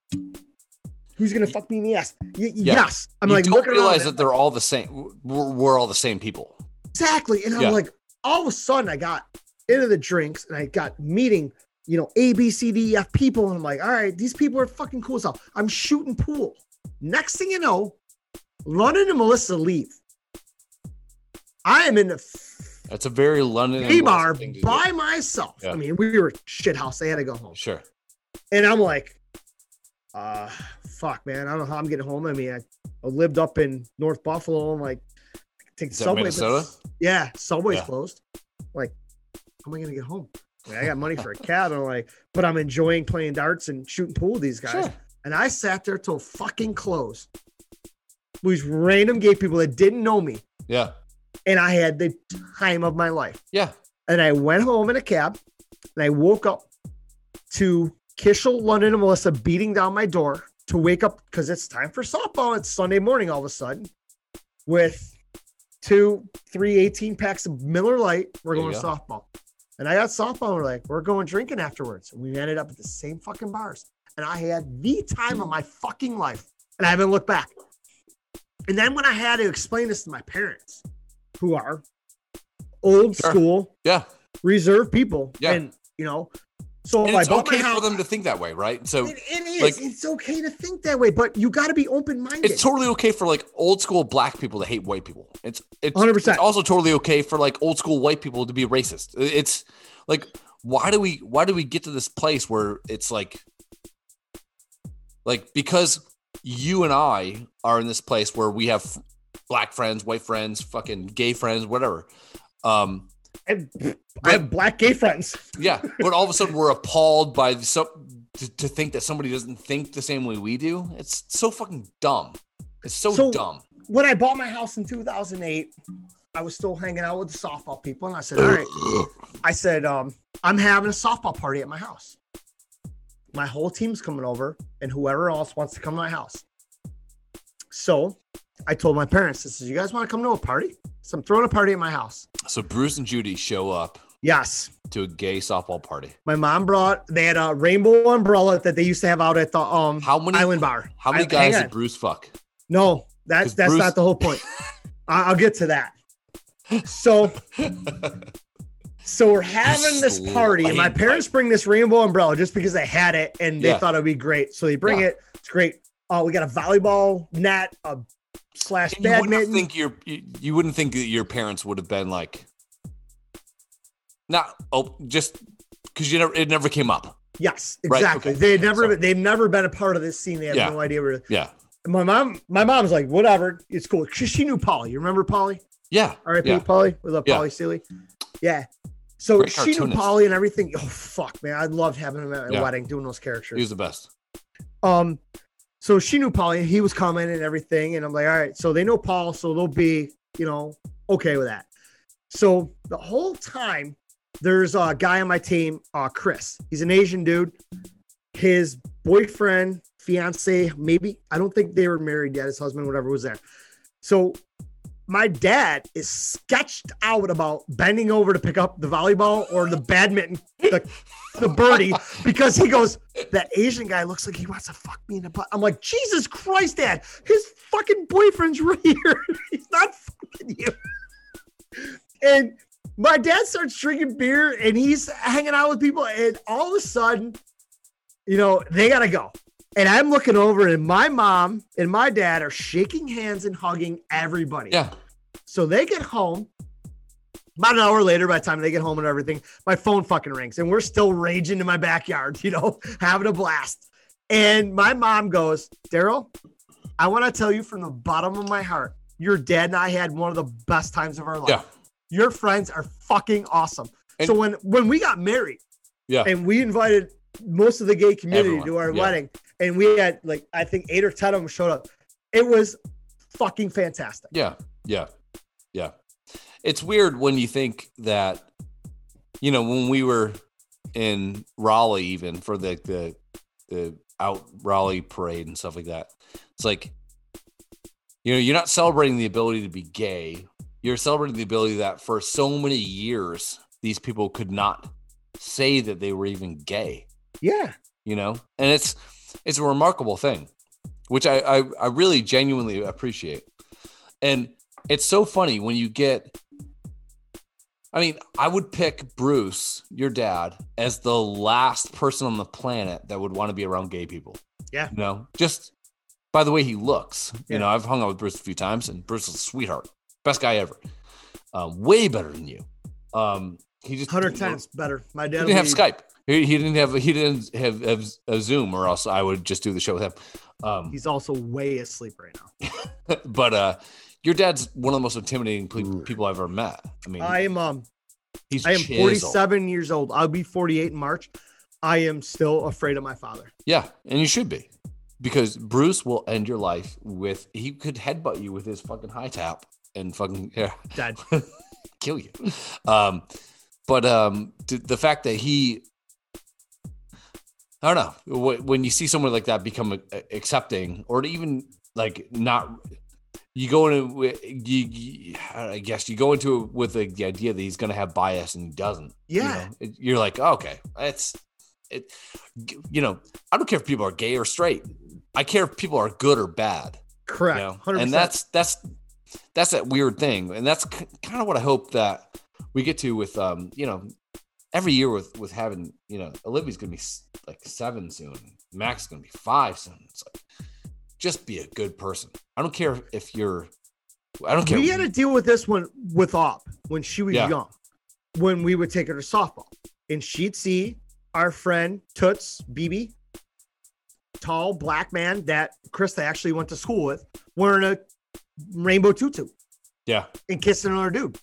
who's gonna fuck me in the ass? Y- Yeah. Yes. I'm you like, don't realize that they're all the same. We're, we're all the same people. Exactly. And I'm Yeah. like, all of a sudden I got into the drinks and I got meeting, you know, A, B, C, D, E, F people. And I'm like, all right, these people are fucking cool as hell. I'm shooting pool. Next thing you know, London and Melissa leave. I am in the That's a very London gay bar to do. by myself. Yeah. I mean, we were shit house. I had to go home. Sure. And I'm like, uh, fuck, man. I don't know how I'm getting home. I mean, I, I lived up in North Buffalo. I'm like, I take the subway. Minnesota? yeah, Subway's Yeah. closed. Like, how am I gonna get home? I, mean, I got money for a cab. I'm like, but I'm enjoying playing darts and shooting pool with these guys. Sure. And I sat there till fucking close. These random gay people that didn't know me, Yeah. And I had the time of my life. Yeah. And I went home in a cab, and I woke up to Kishel, London, and Melissa beating down my door to wake up because it's time for softball. It's Sunday morning all of a sudden with two, three 18 packs of Miller Lite. We're There going to softball. And I got softball. And we're like, we're going drinking afterwards. And we ended up at the same fucking bars. And I had the time of my fucking life. And I haven't looked back. And then when I had to explain this to my parents, who are old Sure. school, Yeah. reserved people. Yeah. And, you know, so And it's okay for them to think that way, right? So It- it is. like- it's okay to think that way, but you got to be open minded. it's totally okay for like old school black people to hate white people. It's it's 100%. It's also totally okay for like old school white people to be racist. It's like why do we why do we get to this place where it's like like because you and I are in this place where we have black friends, white friends, fucking gay friends, whatever. Um I, I have black gay friends. yeah, but all of a sudden we're appalled by so to, to think that somebody doesn't think the same way we do. It's so fucking dumb. It's so, So- dumb. When I bought my house in 2008, I was still hanging out with the softball people, and I said, "All right." I said, um, "I'm having a softball party at my house. My whole team's coming over, and whoever else wants to come to my house." So, I told my parents, "This is you guys want to come to a party? So I'm throwing a party at my house." So Bruce and Judy show up Yes. to a gay softball party. My mom brought they had a rainbow umbrella that they used to have out at the um How many Island Bar. How many I- guys did. Bruce fuck? No, that's that's Bruce- not the whole point. [LAUGHS] I- I'll get to that. So so we're having this party, and my parents bring this rainbow umbrella just because they had it and they Yeah. thought it'd be great. So they bring Yeah. it. It's great. Oh, we got a volleyball net, a slash And you wouldn't think your you, you wouldn't think that your parents would have been like not oh just because you never it never came up. yes, Right, exactly. okay. They never Sorry. they've never been a part of this scene. They have Yeah. no idea where Yeah. my mom my mom's like, whatever, it's cool. She, she knew Polly. You remember Polly? Yeah. R.I.P. Yeah. Polly. We love Yeah. Polly Seeley. Yeah. So Great she knew. Polly and everything. Oh fuck, man! I loved having him at a Yeah. wedding doing those characters. He was the best. Um, so she knew and he was coming and everything, and I'm like, all right, so they know Paul, so they'll be, you know, okay with that. So the whole time, there's a guy on my team, uh, Chris. He's an Asian dude. His boyfriend, fiance, maybe I don't think they were married yet. His husband, whatever, was there. So my dad is sketched out about bending over to pick up the volleyball or the badminton, the, the birdie, because he goes, that Asian guy looks like he wants to fuck me in the butt. I'm like, Jesus Christ, Dad, his fucking boyfriend's right [LAUGHS] here. He's not fucking you. And my dad starts drinking beer and he's hanging out with people, and all of a sudden, you know, they gotta go. And I'm looking over, and my mom and my dad are shaking hands and hugging everybody. Yeah. So they get home. About an hour later, by the time they get home and everything, my phone fucking rings, and we're still raging in my backyard, [LAUGHS] you know, having a blast. And my mom goes, Daryl, I want to tell you from the bottom of my heart, your dad and I had one of the best times of our life. Yeah. Your friends are fucking awesome. And- so when when we got married, Yeah. and we invited most of the gay community Everyone, to our yeah. wedding, and we had like I think eight or ten of them showed up. It was fucking fantastic. Yeah, yeah, yeah. It's weird when you think that, you know, when we were in Raleigh, even for the the the out Raleigh parade and stuff like that. It's like, you know, you're not celebrating the ability to be gay. You're celebrating the ability that for so many years these people could not say that they were even gay Yeah. you know and it's it's a remarkable thing which I, I i really genuinely appreciate and it's so funny when you get i mean i would pick bruce your dad as the last person on the planet that would want to be around gay people Yeah. you know just by the way he looks Yeah. you know i've hung out with bruce a few times and bruce is a sweetheart best guy ever um, way better than you um he just Hundred times better. My dad didn't have Skype. He, he didn't have he didn't have, have a Zoom, or else I would just do the show with him. Um, He's also way asleep right now. [LAUGHS] but uh, your dad's one of the most intimidating pe- people I've ever met. I mean, I am um he's I am chiseled. 47 years old. I'll be 48 in March. I am still afraid of my father. Yeah, and you should be, because Bruce will end your life with he could headbutt you with his fucking high tap and fucking [LAUGHS] yeah, Dead. [LAUGHS] kill you. Um, but um, the fact that he, I don't know, when you see someone like that become accepting or even like not, you go into you, you I guess you go into it with the, the idea that he's going to have bias and he doesn't. you Yeah. know? You're like, okay, it's it. You know, I don't care if people are gay or straight. I care if people are good or bad Correct. you know? 100%. and that's that's that's that weird thing and that's kind of what i hope that we get to with um you know every year with with having you know olivia's gonna be like seven soon max is gonna be five soon it's like just be a good person i don't care if you're i don't care we had to deal with this one with Op when she was Yeah. young, when we would take her to softball. And she'd see our friend Toots, BB, tall black man that Krista actually went to school with, wearing a rainbow tutu yeah and kissing another dude.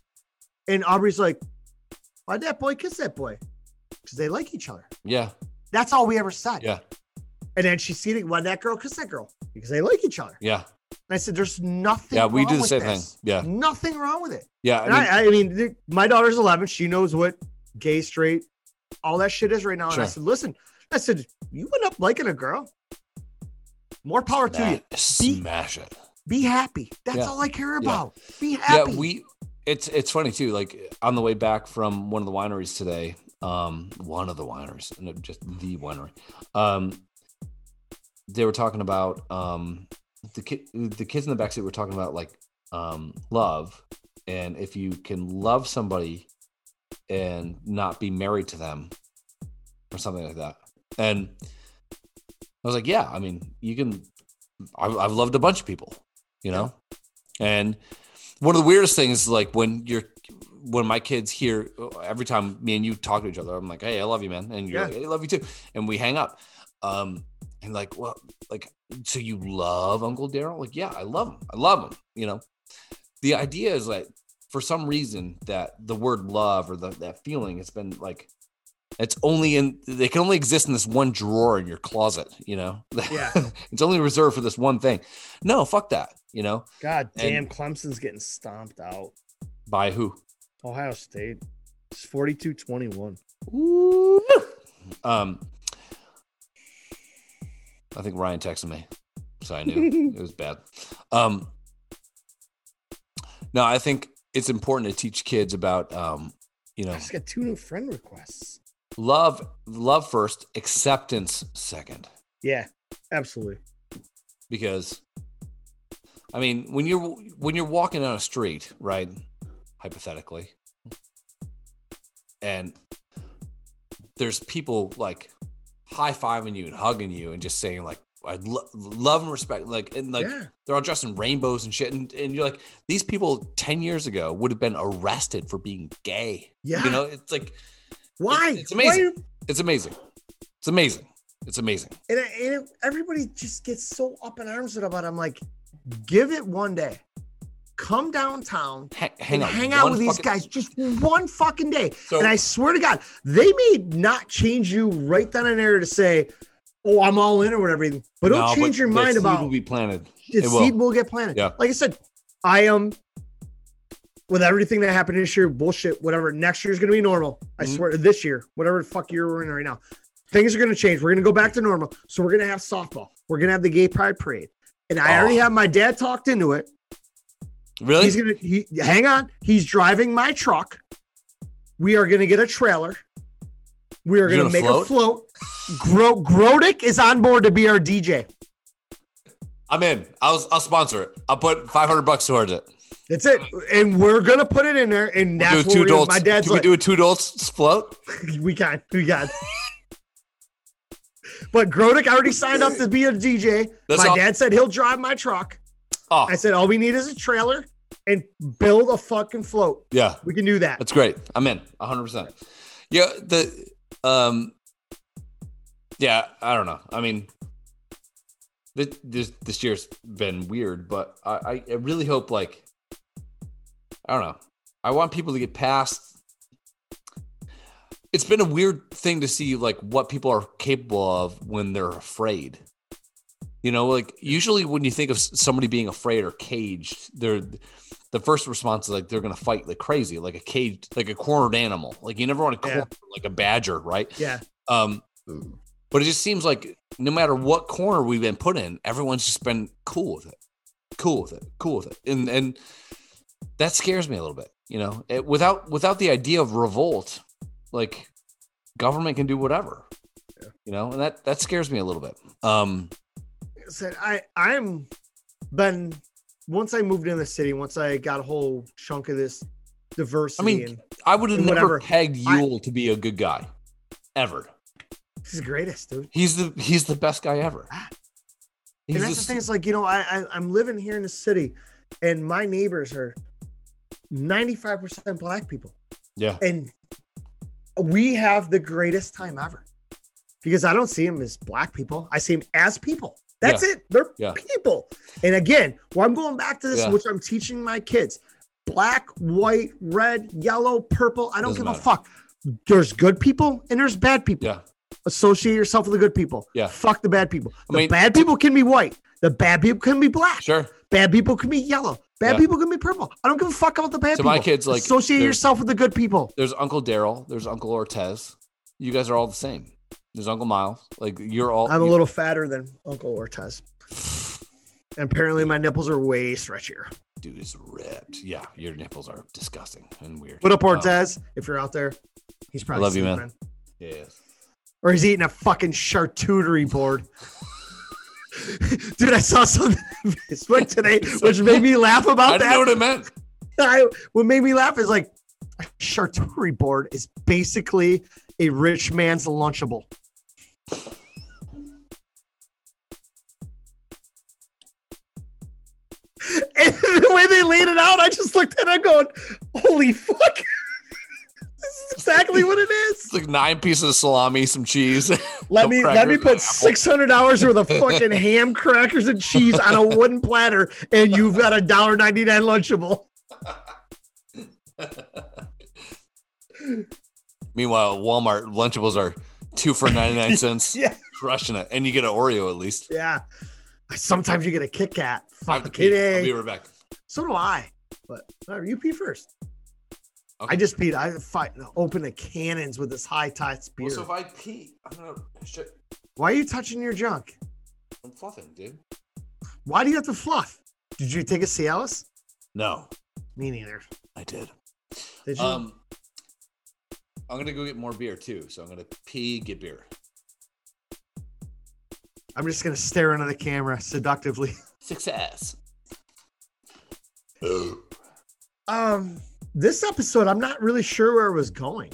And Aubrey's like, why'd that boy kiss that boy? Because they like each other. yeah That's all we ever said. yeah And then she's seeing why'd that girl kiss that girl? Because they like each other. yeah And I said, there's nothing yeah we do the same this. thing yeah Nothing wrong with it. yeah And i mean I, I mean, my daughter's 11. She knows what gay, straight, all that shit is right now. And I said, listen, I said, you went up liking a girl. More power to you. smash, smash it Be happy. That's Yeah. all I care Yeah. about. Be yeah happy. we it's it's funny too. Like on the way back from one of the wineries today, um, one of the wineries, no, just the winery, um, they were talking about um, the kid, the kids in the backseat were talking about like um, love, and if you can love somebody and not be married to them, or something like that, and I was like, yeah, I mean, you can. I've, I've loved a bunch of people, you know, and one of the weirdest things, is like when you're when my kids hear every time me and you talk to each other, I'm like, "Hey, I love you, man," and you're Yeah. like, "Hey, I love you too," and we hang up. Um, and like, well, like, so you love Uncle Daryl? Like, yeah, I love him. I love him. You know, the idea is like, for some reason, that the word love or the, that feeling has been like, it's only in they can only exist in this one drawer in your closet. You know, Yeah. [LAUGHS] it's only reserved for this one thing. No, fuck that. You know, God damn, And- Clemson's getting stomped out. by who? Ohio State. It's 42 21. Um, I think Ryan texted me, so I knew [LAUGHS] it was bad. Um, no, I think it's important to teach kids about, um, you know, I just got two new friend requests. love, love first, acceptance second, Yeah, absolutely. because, I mean, when you're when you're walking down a street, right, hypothetically, and there's people like high fiving you and hugging you and just saying like I lo- love and respect like and like yeah. they're all dressed in rainbows and shit and, and you're like these people 10 years ago would have been arrested for being gay Yeah. you know it's like Why? it's amazing. Why- it's amazing it's amazing it's amazing and, and everybody just gets so up in arms about it. I'm like, give it one day. Come downtown Ha- hang and on hang out with these guys just one fucking day. so and I swear to God, they may not change you right then and there to say, "Oh, I'm all in" or whatever. But it'll No, change your the mind seed about will be planted the it will. seed will get planted. Yeah. Like I said, I am with everything that happened this year, bullshit, whatever. Next year's gonna be normal. I Mhm. swear. This year, whatever the fuck year we're in right now, things are gonna change. We're gonna go back to normal. So we're gonna have softball. We're gonna have the gay pride parade. And I already Oh. have my dad talked into it. really He's gonna he hang on. He's driving my truck. We are gonna get a trailer. We are gonna, gonna make float? a float. Gro- Grodick is on board to be our DJ. i'm in i'll i'll sponsor it i'll put 500 bucks towards it That's it. And we're gonna put it in there. And We'll that's do what two we're gonna, adults my dad's can like, we do a two adults float [LAUGHS] we can, we can. But Grodick already signed up to be a DJ. That's my all- dad said he'll drive my truck. oh I said all we need is a trailer and build a fucking float. yeah We can do that. That's great. I'm in 100%. Yeah, the um yeah, I don't know. I mean this this, this year's been weird, but I I really hope like I don't know. I want people to get past it's been a weird thing to see like what people are capable of when they're afraid. You know, like usually when you think of somebody being afraid or caged, they're the first response is like they're gonna fight like crazy, like a caged, like a cornered animal. Like you never want to Yeah. like a badger, right? Yeah. Um, but it just seems like no matter what corner we've been put in, everyone's just been cool with it, cool with it, cool with it, and and that scares me a little bit. You know, it, without without the idea of revolt, like government can do whatever. Yeah. You know, and that that scares me a little bit. Um, said I I'm been once I moved in the city, once I got a whole chunk of this diversity I mean, and I would have never whatever. pegged I- Yule to be a good guy, ever. he's the greatest, dude. He's the he's the best guy ever. He's and that's the the thing. It's like you know, I, I I'm living here in the city, and my neighbors are 95 percent black people, yeah. and we have the greatest time ever because I don't see them as black people. I see them as people. That's it. They're Yeah. people. And again, well, I'm going back to this, Yeah. which I'm teaching my kids: black, white, red, yellow, purple. I don't Doesn't give matter. a fuck. There's good people and there's bad people. Yeah. Associate yourself with the good people. Yeah. Fuck the bad people. I The mean- bad people can be white. The bad people can be black. Sure. Bad people can be yellow. Bad Yeah. people can be purple. I don't give a fuck about the bad So people. my kids, like, associate yourself with the good people. There's Uncle Daryl. There's Uncle Ortez. You guys are all the same. There's Uncle Miles. Like you're all. I'm a little fatter than Uncle Ortez. And apparently my nipples are way stretchier. dude is ripped. Yeah, your nipples are disgusting and weird. What up, Um, Ortez? if you're out there, he's probably love you, man. sleeping. yes. or he's eating a fucking charcuterie board. [LAUGHS] Dude, I saw something on Facebook today, which made me laugh I about didn't know what that. it meant. I, what made me laugh is like a charcuterie board is basically a rich man's lunchable. [LAUGHS] And the way they laid it out, I just looked at it going, holy fuck. [LAUGHS] this is exactly what it is. It's like nine pieces of salami, some cheese. [LAUGHS] Let me let me put six hundred dollars worth of [LAUGHS] fucking ham, crackers, and cheese on a wooden platter, and you've got a dollar ninety nine lunchable. [LAUGHS] Meanwhile, Walmart Lunchables are two for 99 cents. Yeah. Crushing it. And you get an Oreo at least. Yeah. Sometimes you get a Kit Kat. I have to Fucking. I'll be right back. So do I. But whatever, you pee first. Okay. I just peed. I fight open the cannons with this high tide beer. Well, so if I pee, I'm gonna shit. Why are you touching your junk? I'm fluffing, dude. Why do you have to fluff? Did you take a Cialis? No, Me neither. I did. Did you? Um, I'm gonna go get more beer too. So I'm gonna pee, get beer. I'm just gonna stare into the camera seductively. [LAUGHS] Success. Um, this episode, I'm not really sure where it was going,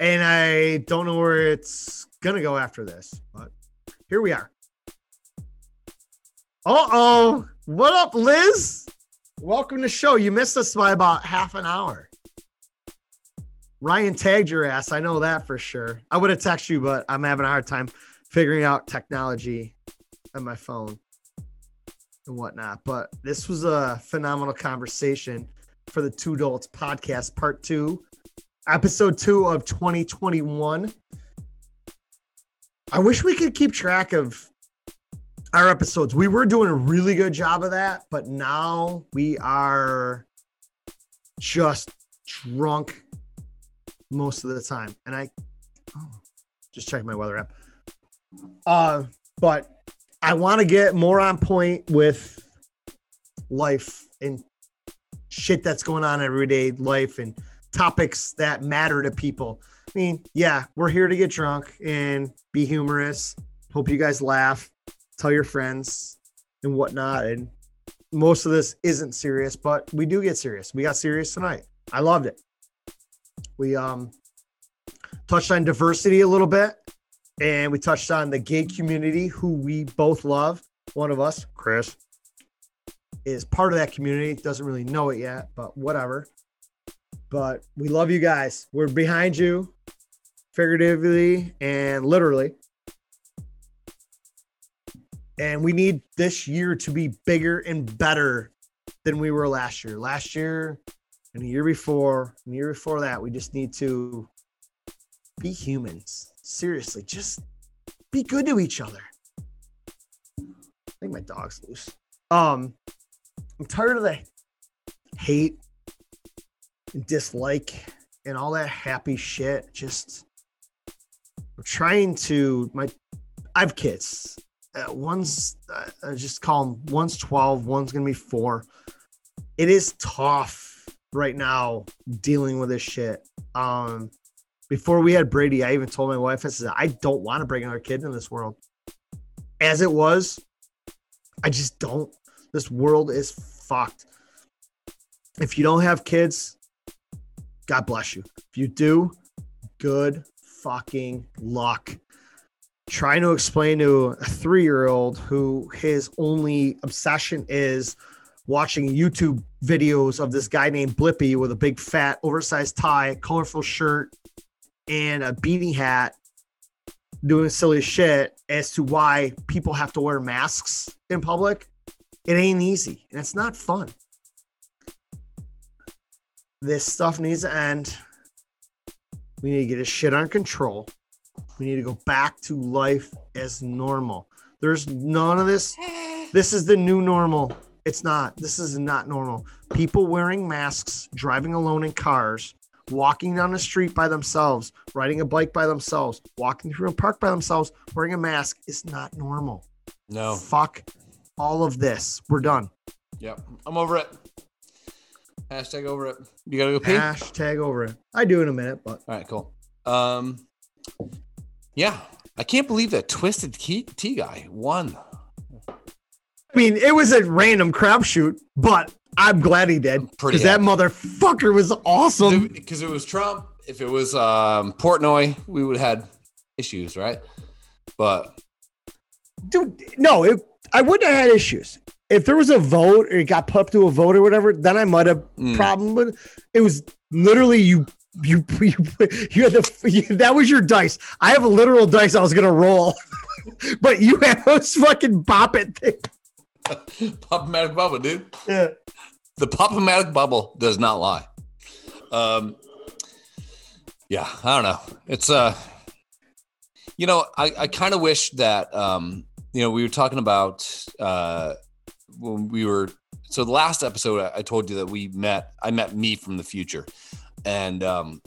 and I don't know where it's gonna go after this. But here we are. Uh oh, what up, Liz? Welcome to the show. You missed us by about half an hour. Ryan tagged your ass. I know that for sure. I would have texted you, but I'm having a hard time figuring out technology on my phone and whatnot. But this was a phenomenal conversation for the Two Adults podcast, part two, episode two of 2021. I wish we could keep track of our episodes. We were doing a really good job of that, but now we are just drunk most of the time. And I oh, just check my weather app. Uh, but I want to get more on point with life and shit that's going on everyday life and topics that matter to people. I mean, yeah, we're here to get drunk and be humorous. Hope you guys laugh, tell your friends and whatnot. And most of this isn't serious, but we do get serious. We got serious tonight. I loved it. We um touched on diversity a little bit and we touched on the gay community who we both love. One of us, Chris, is part of that community. Doesn't really know it yet, but whatever. But we love you guys. We're behind you, figuratively and literally. And we need this year to be bigger and better than we were last year. Last year and the year before, and the year before that, we just need to be humans. Seriously, just be good to each other. I think my dog's loose. Um, I'm tired of the hate and dislike and all that happy shit. Just I'm trying to my I have kids. Uh, one's uh, I just call them one's 12, one's gonna be four. It is tough right now dealing with this shit. Um, before we had Brady, I even told my wife, I said, I don't want to bring another kid in this world. As it was, I just don't. This world is fucked. If you don't have kids, God bless you. If you do, good fucking luck. Trying to explain to a three year old who his only obsession is watching YouTube videos of this guy named Blippi with a big fat oversized tie, colorful shirt, and a beanie hat doing silly shit as to why people have to wear masks in public. It ain't easy and it's not fun. This stuff needs to end. We need to get this shit under control. We need to go back to life as normal. There's none of this. This is the new normal. It's not. This is not normal. People wearing masks, driving alone in cars, walking down the street by themselves, riding a bike by themselves, walking through a park by themselves, wearing a mask is not normal. No. Fuck all of this. We're done. Yep. I'm over it. Hashtag over it. You gotta go pee. Hashtag over it. I do in a minute, but right, cool. Um, yeah, I can't believe that twisted tea guy won. I mean, it was a random crapshoot, but I'm glad he did because that motherfucker was awesome. because it was Trump. If it was um, Portnoy, we would have had issues, right? But Dude, no, it, I wouldn't have had issues. If there was a vote or it got put up to a vote or whatever, then I might have mm, problem with it. It was literally you. You, [LAUGHS] you, you had the you, that was your dice. I have a literal dice I was gonna roll, [LAUGHS] but you have those fucking bop it thing. Pop-O-Matic bubble, dude. Yeah. The Pop-O-Matic bubble does not lie. Um, yeah, I don't know. It's uh, you know, I I kind of wish that um, you know, we were talking about uh when we were so the last episode I, I told you that we met. I met me from the future, and um,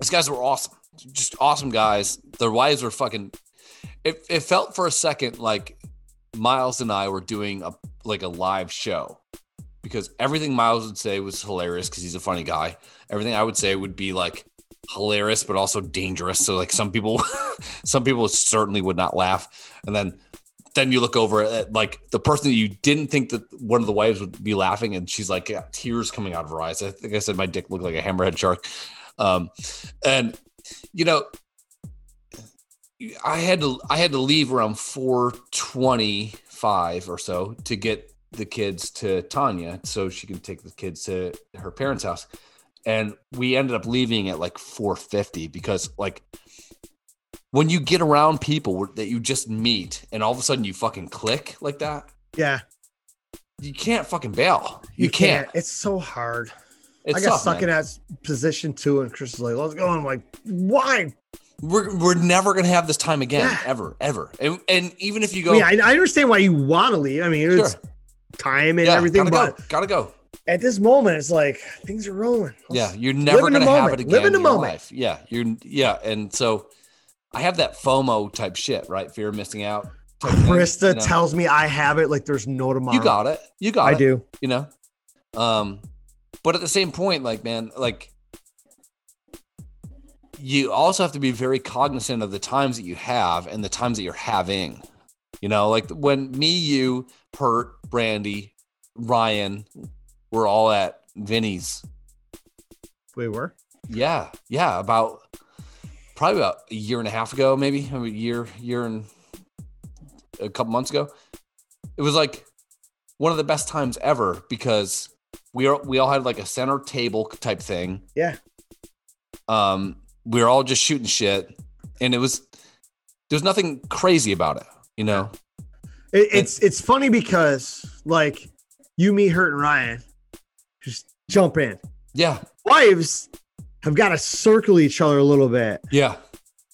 these guys were awesome, just awesome guys. Their wives were fucking. It, it felt for a second like Miles and I were doing a like a live show because everything Miles would say was hilarious because he's a funny guy. Everything I would say would be like hilarious but also dangerous. So like some people [LAUGHS] some people certainly would not laugh. And then then you look over at like the person that you didn't think that one of the wives would be laughing and she's like got tears coming out of her eyes. I think I said my dick looked like a hammerhead shark. Um and you know I had to I had to leave around 425 or so to get the kids to Tanya so she can take the kids to her parents' house. And we ended up leaving at like 450 because like when you get around people that you just meet and all of a sudden you fucking click like that, Yeah, you can't fucking bail. You, can't. It's so hard. It's I got tough, stuck man. in that position too, and Chris is like, "Let's go." I'm like, "Why?" We're we're never gonna have this time again, Yeah. ever, ever. And and even if you go, I, mean, I, I understand why you want to leave. I mean, it's Sure. time and yeah, everything, gotta but go, gotta go. at this moment, it's like things are rolling. Yeah, you're never gonna have it again Live in the moment. life. Yeah, you're yeah, and so I have that FOMO type shit, right? Fear of missing out. Krista you know? tells me I have it like there's no tomorrow. you got it. You got I it. do. You know, um, but at the same point, like man, like you also have to be very cognizant of the times that you have and the times that you're having. You know, like when me, you, Pert, Brandy, Ryan, we're all at Vinny's We were. Yeah, yeah, about probably about a year and a half ago, maybe a year, year and a couple months ago. It was like one of the best times ever because we are we all had like a center table type thing. Yeah. Um, we were all just shooting shit, and it was there's nothing crazy about it, you know. It, it's it's funny because like you, me, Hurt, and Ryan just jump in. Yeah, Wives have got to circle each other a little bit yeah,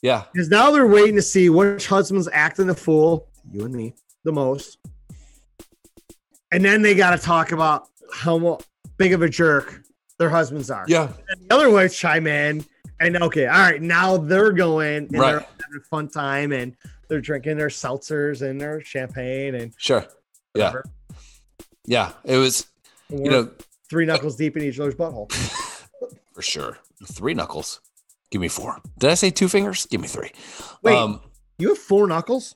yeah, because now they're waiting to see which husband's acting the fool. You and me, the most. And then they got to talk about how big of a jerk their husbands are. yeah. And the other wives chime in, and okay, all right, now they're going and they're Right. having a fun time and they're drinking their seltzers and their champagne and Sure. Yeah, whatever. yeah. It was And you know three knuckles deep in each other's butthole. [LAUGHS] for sure. Three knuckles. Give me four. Did I say two fingers? Give me three. Wait. Um, You have four knuckles?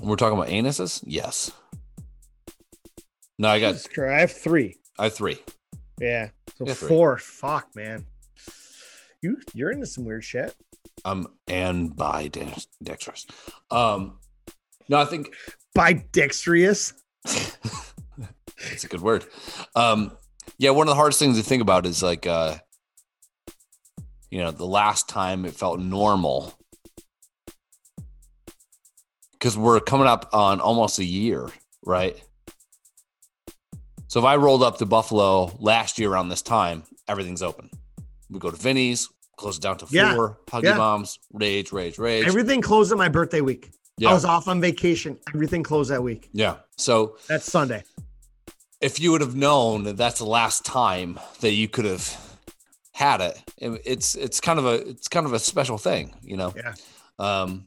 we're talking about anuses. Yes. No, I got. I have three. I have three. Yeah. So Yeah, four. Fuck, man. You you're into some weird shit. Um, and by dex- dexterous. Um, no, I think Bidextrous. it's [LAUGHS] a good word. Um, yeah, one of the hardest things to think about is like, uh, you know, the last time it felt normal. Because we're coming up on almost a year, right? So if I rolled up to Buffalo last year around this time, everything's open. We go to Vinny's, close it down to Yeah. four, Huggy Yeah. Moms, rage, rage, rage. Everything closed on my birthday week. yeah. I was off on vacation. Everything closed that week. yeah. So That's Sunday. if you would have known that that's the last time that you could have had it, it- it's it's kind of a it's kind of a special thing, you know. Yeah. Um,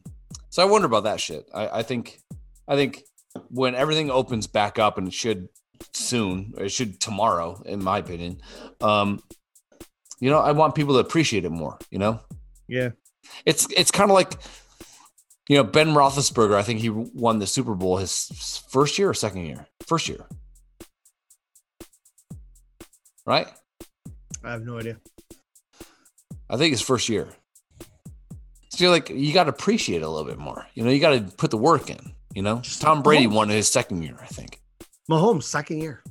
so I wonder about that shit. I, I think I think when everything opens back up, and it should soon, or it should tomorrow, in my opinion. Um, you know, I want people to appreciate it more. You know, Yeah. it's it's kind of like, you know, Ben Roethlisberger. I think he won the Super Bowl his first year or second year. First year, right? I have no idea. I think his first year. So you're like, you got to appreciate it a little bit more. You know, you got to put the work in. You know, Tom Brady won his second year, I think. Mahomes, second year.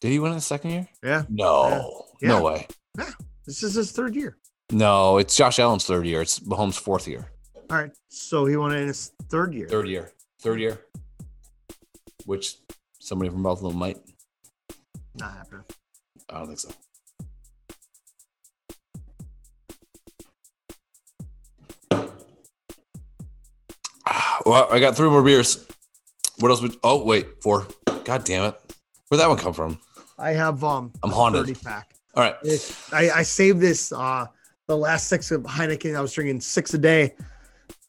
Did he win his second year? Yeah. No, Yeah. no way. Yeah. This is his third year. No, it's Josh Allen's third year. It's Mahomes' fourth year. All right. So he won it in his third year. Third year. Third year. Which somebody from Buffalo might. Not happening. I don't think so. [SIGHS] Well, I got three more beers. What else would? Oh, wait, four. God damn it! Where'd that one come from? I have um I'm haunted. 30 pack. All right. It- I, I saved this uh the last six of Heineken. I was drinking six a day,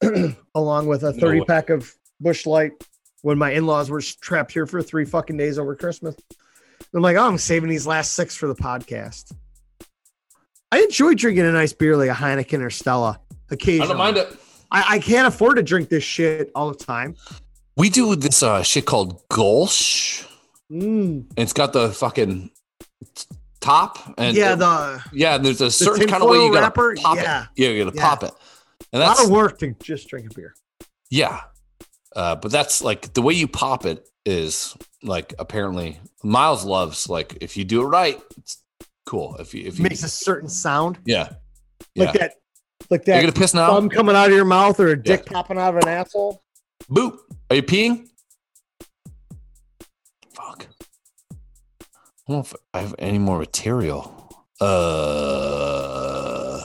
[CLEARS THROAT] along with a 30 way. pack of Busch Light when my in-laws were trapped here for three fucking days over Christmas. I'm like, oh, I'm saving these last six for the podcast. I enjoy drinking a nice beer like a Heineken or Stella occasionally. I don't mind it. I, I can't afford to drink this shit all the time. We do this uh, shit called Grolsch. Mm. And it's got the fucking top and yeah, the yeah. There's a certain kind of way you gotta wrapper? pop Yeah. it. Yeah, you gotta Yeah. pop it. And a lot of work to just drink a beer. yeah. Uh, but that's like the way you pop it is like apparently Miles loves like if you do it right, it's cool. If you if you Makes a certain sound. yeah yeah. like that, like that. You're gonna piss now. thumb coming out of your mouth or a dick popping out of an asshole. Boop. Are you peeing? Fuck. I don't know if I have any more material. Uh,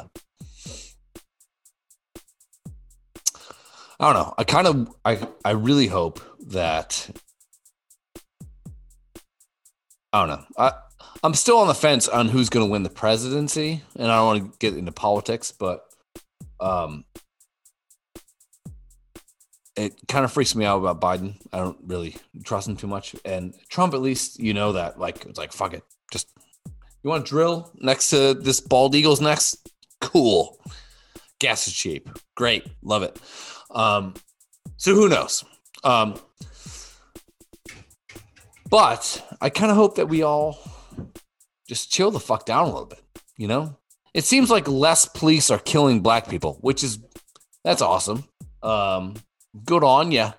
I don't know. I kind of, I, I really hope that. I don't know. I, I'm still on the fence on who's going to win the presidency, and I don't want to get into politics, but um, it kind of freaks me out about Biden. I don't really trust him too much. And Trump, at least you know that. Like it's like fuck it. Just you want to drill next to this bald eagle's next? Cool. Gas is cheap. Great. Love it. Um, so who knows? Um, but I kind of hope that we all just chill the fuck down a little bit. You know, it seems like less police are killing black people, which is that's awesome. Um, good on ya.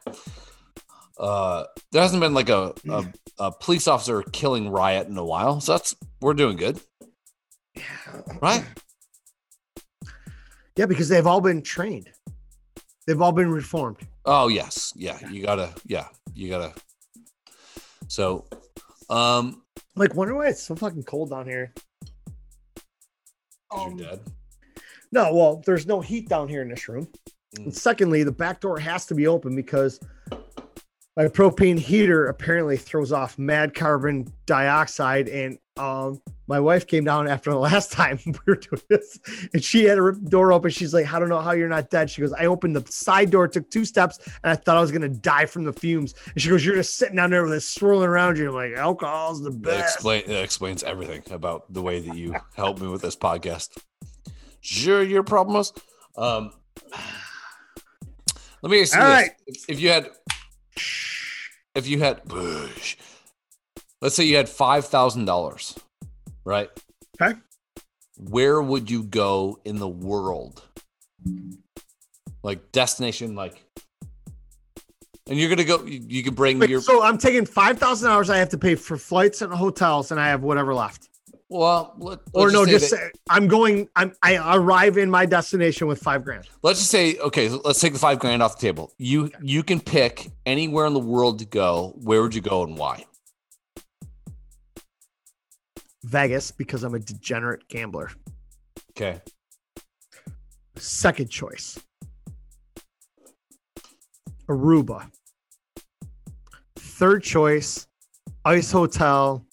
Uh, there hasn't been like a, a a police officer killing riot in a while, so that's we're doing good, Yeah. right? Yeah, because they've all been trained. They've all been reformed. Oh yes, yeah. You gotta, yeah, you gotta. So, um, Like, wonder why it's so fucking cold down here. Um, you're dead. No, well, there's no heat down here in this room. Mm. And secondly, the back door has to be open because my propane heater apparently throws off mad carbon dioxide. And um, my wife came down after the [LAUGHS] last time [LAUGHS] we were doing this, and she had her door open. She's like, "I don't know how you're not dead." She goes, "I opened the side door, took two steps, and I thought I was gonna die from the fumes." And she goes, "You're just sitting down there with it swirling around you." I'm like, "Alcohol's the That best." explain that explains everything about the way that you help me with this podcast. Sure, your problem was. Um, let me ask you All this: right. if, if you had, if you had, let's say you had five thousand dollars, right? Okay. Where would you go in the world? Like destination, like, and you're gonna go. You, you could bring Wait, your so I'm taking five thousand dollars I have to pay for flights and hotels, and I have whatever left. Well. Let, or no, say just that- say, I'm going. I'm I arrive in my destination with five grand. let's just say okay let's take the five grand off the table you you can pick anywhere in the world to go where would you go and why Vegas because I'm a degenerate gambler. okay Second choice, Aruba. Third choice, Ice Hotel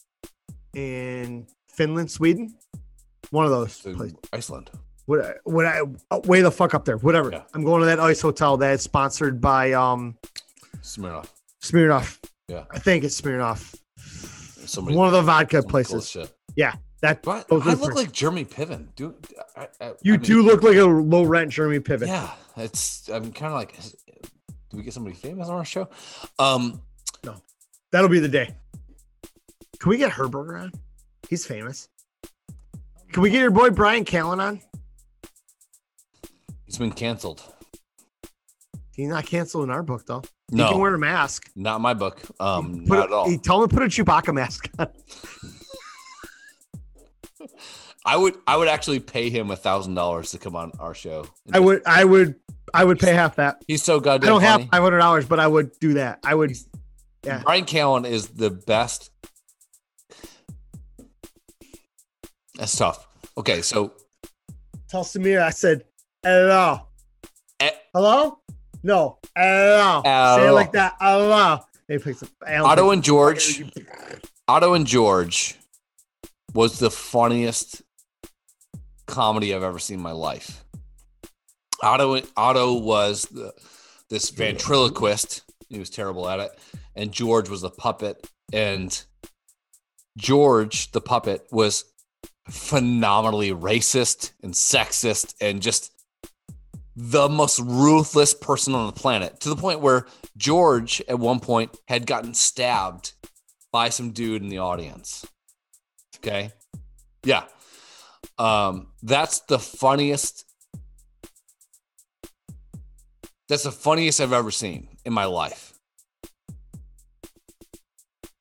in Finland, Sweden. One of those. places. iceland Would I, would I oh, way the fuck up there? Whatever. Yeah. I'm going to that ice hotel that's sponsored by um Smirnoff. Smirnoff. Yeah. I think it's Smirnoff. Somebody One of the vodka some cool places. shit. That But I look for- like Jeremy Piven. Do I, I, you I mean, do look like a low rent Jeremy Piven. Yeah, it's. I'm kind of like. Do we get somebody famous on our show? Um, no, That'll be the day. Can we get Herberger on? He's famous. Can we get your boy Bryan Callen on? he's been canceled. He's not canceled in our book though. He No, can wear a mask. not my book. Um, not a- at all. He told him to put a Chewbacca mask on. [LAUGHS] I would. I would actually pay him a thousand dollars to come on our show. I would, I would, I would pay half that. He's so goddamn. I don't funny. have five hundred dollars, but I would do that. I would. yeah. Bryan Callen is the best. That's tough. Okay, so Tell Samir I said hello. Eh. Hello? No. Hello. Say it like that. Hello. He picks up Otto and George, Otto and George was the funniest comedy I've ever seen in my life. Otto Otto was the, this ventriloquist. He was terrible at it, and George was the puppet. And George, the puppet, was phenomenally racist and sexist and just the most ruthless person on the planet to the point where George at one point had gotten stabbed by some dude in the audience. Okay. Yeah. Um, that's the funniest. That's the funniest I've ever seen in my life.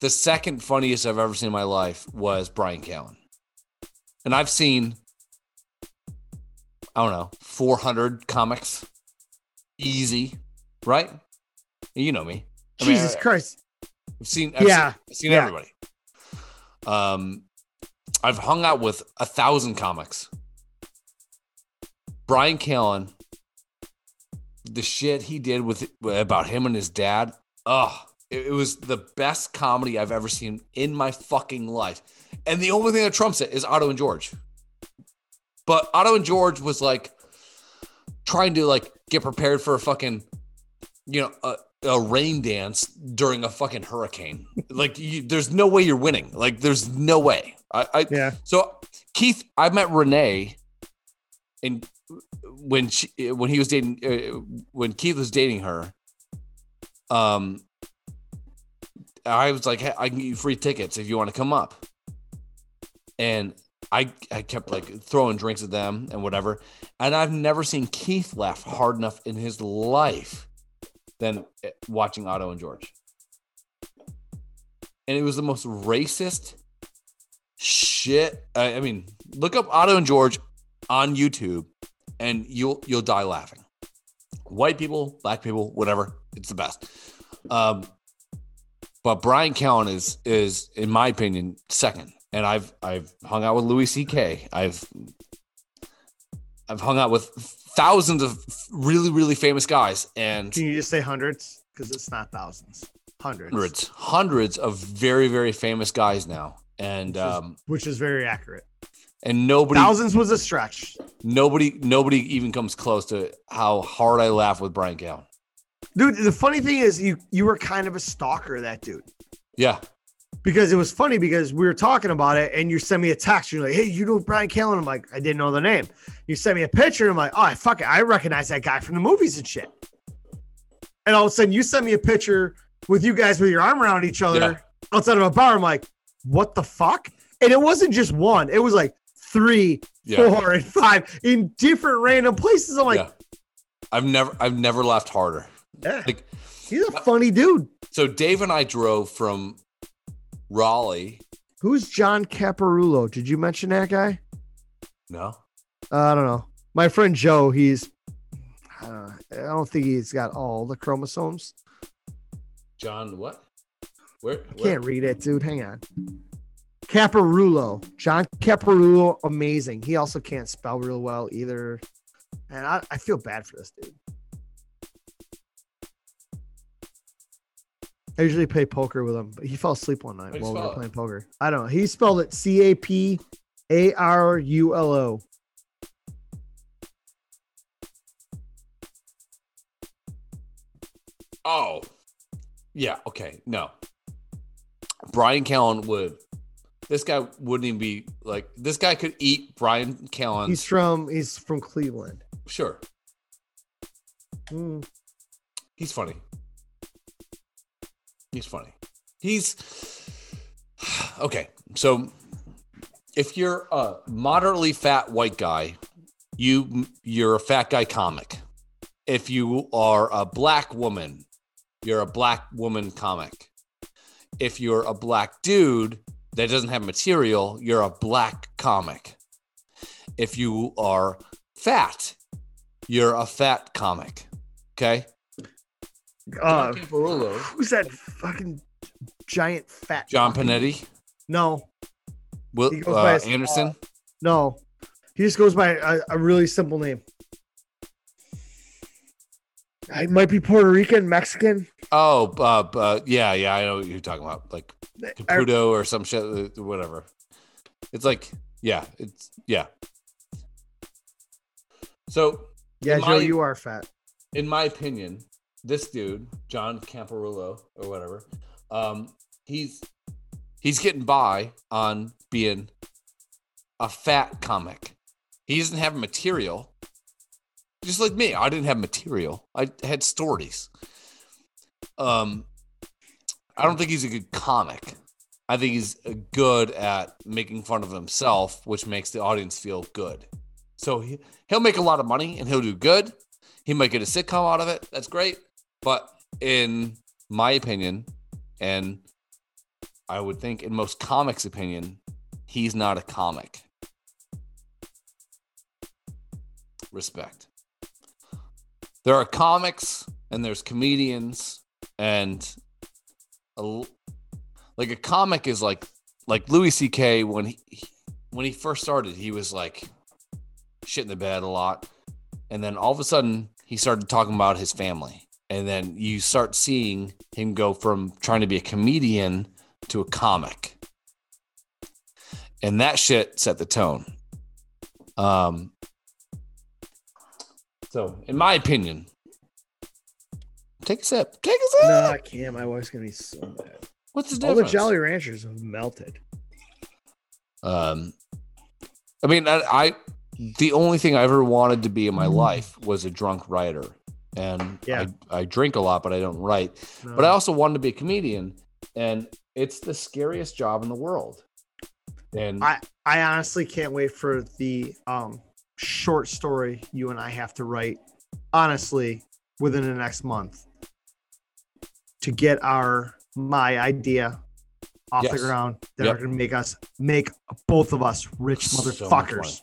The second funniest I've ever seen in my life was Bryan Callen. And I've seen, I don't know, 400 comics. Easy, right? You know me. I mean, Jesus I- Christ. I've seen, I've Yeah, seen, I've seen yeah. everybody. Um, I've hung out with a thousand comics. Bryan Callen, the shit he did with about him and his dad, oh, it, it was the best comedy I've ever seen in my fucking life. And the only thing that trumps it is Otto and George. But Otto and George was like trying to like get prepared for a fucking, you know, a, a rain dance during a fucking hurricane. [LAUGHS] Like, you, there's no way you're winning. Like, there's no way. I, I Yeah. so Keith, I met Renee, and when she when he was dating uh, when Keith was dating her, um, I was like, hey, I can get you free tickets if you want to come up, and I I kept like throwing drinks at them and whatever, and I've never seen Keith laugh hard enough in his life than uh, watching Otto and George, and it was the most racist shit. I, I mean, look up Otto and George on YouTube, and you'll you'll die laughing. White people, black people, whatever, it's the best. Um, but Bryan Callen is is, in my opinion, second. And I've I've hung out with Louis C.K. I've I've hung out with thousands of really really famous guys and Can you just say hundreds? Because it's not thousands. Hundreds. hundreds hundreds of very very famous guys now. And Which is- um Which is very accurate. and nobody Thousands was a stretch. Nobody, nobody even comes close to how hard I laugh with Bryan Callen. Dude, the funny thing is you you were kind of a stalker that dude. Yeah, Because it was funny because we were talking about it and you sent me a text. You're like, hey, you know Bryan Callen? I'm like, I didn't know the name. You sent me a picture. I'm like, oh, fuck it. I recognize that guy from the movies and shit. And all of a sudden you sent me a picture with you guys with your arm around each other Yeah. outside of a bar. I'm like, what the fuck? And it wasn't just one, it was like three, yeah, four, and five in different random places. I'm like, yeah. I've never, I've never laughed harder. yeah, Like, he's a uh, funny dude. so Dave and I drove from Raleigh. Who's John Caparulo? Did you mention that guy? No, Uh, I don't know. My friend Joe, he's I don't, know. I don't think he's got all the chromosomes. John, what? Where? I where? can't read it, dude. Hang on. Caparulo. John Caparulo, amazing. He also can't spell real well either. And I, I feel bad for this dude. I usually play poker with him, but he fell asleep one night while we were it? playing poker. I don't know. He spelled it C A P A R U L O. Oh, Yeah. Okay. No. Bryan Callen would. This guy wouldn't even be like. This guy could eat Bryan Callen. He's from he's from Cleveland. sure. Mm. He's funny. He's funny. He's [SIGHS] okay. So if you're a moderately fat white guy, you you're a fat guy comic. If you are a black woman, you're a black woman comic. If you're a black dude that doesn't have material, you're a black comic. If you are fat, you're a fat comic. Okay? Uh, John who's that fucking giant fat John fucking- Panetti, No, Will He uh, his- Anderson. no. He just goes by a, a really simple name. I might be Puerto Rican, Mexican. oh, uh, uh, yeah, yeah, I know what you're talking about, like I- Caputo or some shit, uh, whatever. It's like, yeah, it's yeah. So, yeah, Joe, my- you are fat. in my opinion, this dude, John Camparulo or whatever, um, he's he's getting by on being a fat comic. He doesn't have material. Just like me, I didn't have material. I had stories. Um, I don't think he's a good comic. I think he's good at making fun of himself, which makes the audience feel good. So he, he'll make a lot of money and he'll do good. He might get a sitcom out of it. That's great. But in my opinion, and I would think in most comics' opinion, he's not a comic. Respect. There are comics and there's comedians and a like a comic is like like Louis C.K. when he when he first started, he was like shit in the bed a lot. And then all of a sudden, he started talking about his family. And then you start seeing him go from trying to be a comedian to a comic. And that shit set the tone. Um, so, in my opinion, take a sip. Take a sip. No, I can't. My wife's gonna be so mad. What's the All the? Jolly Ranchers have melted. Um, I mean, I, I the only thing I ever wanted to be in my life was a drunk writer, and Yeah. I, I drink a lot, but I don't write. But I also wanted to be a comedian, and it's the scariest job in the world. And I- I honestly can't wait for the um short story you and I have to write. Honestly, within the next month to get our my idea off Yes. the ground that Yep. are going to make us make both of us rich So motherfuckers.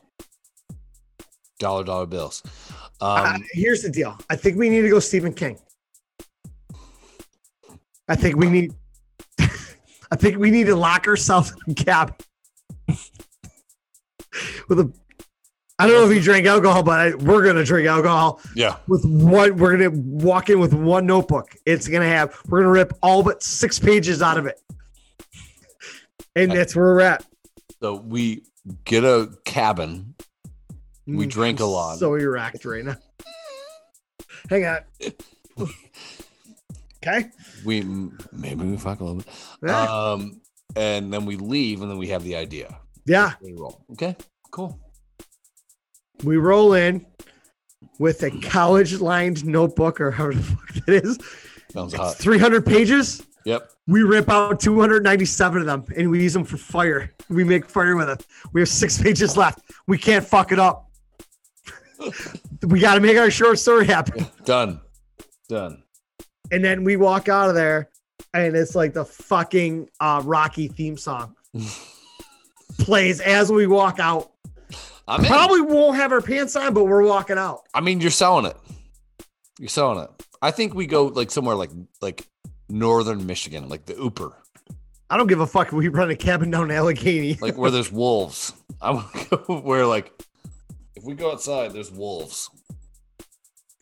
dollar dollar bills. Uh, Um, here's the deal. I think we need to go Stephen King. I think we need. [LAUGHS] I think we need to lock ourselves in a cabin [LAUGHS] with a. I don't know if he drank alcohol, but I, we're gonna drink alcohol yeah, with one. We're gonna walk in with one notebook. It's gonna have. We're gonna rip all but six pages out of it, and that's where we're at. so we get a cabin. We Mm, drink a lot. So erect right now. Hang on. [LAUGHS] Okay. We maybe we fuck a little bit. Yeah. Um, and then we leave, and then we have the idea. yeah. We roll. Okay, cool. We roll in with a college lined notebook or however the fuck that is. Sounds It's hot. 300 pages. Yep. We rip out 297 of them and we use them for fire. We make fire with it. We have six pages left. We can't fuck it up. We got to make our short story happen. Done. Done. And then we walk out of there and it's like the fucking uh, Rocky theme song [LAUGHS] plays as we walk out. I'm. Probably won't have our pants on, but we're walking out. I mean, you're selling it. You're selling it. I think we go like somewhere like like northern Michigan, like the Ooper, I don't give a fuck. if We run a cabin down Allegheny. like where there's [LAUGHS] wolves. I want to go [LAUGHS] where like we go outside, there's wolves,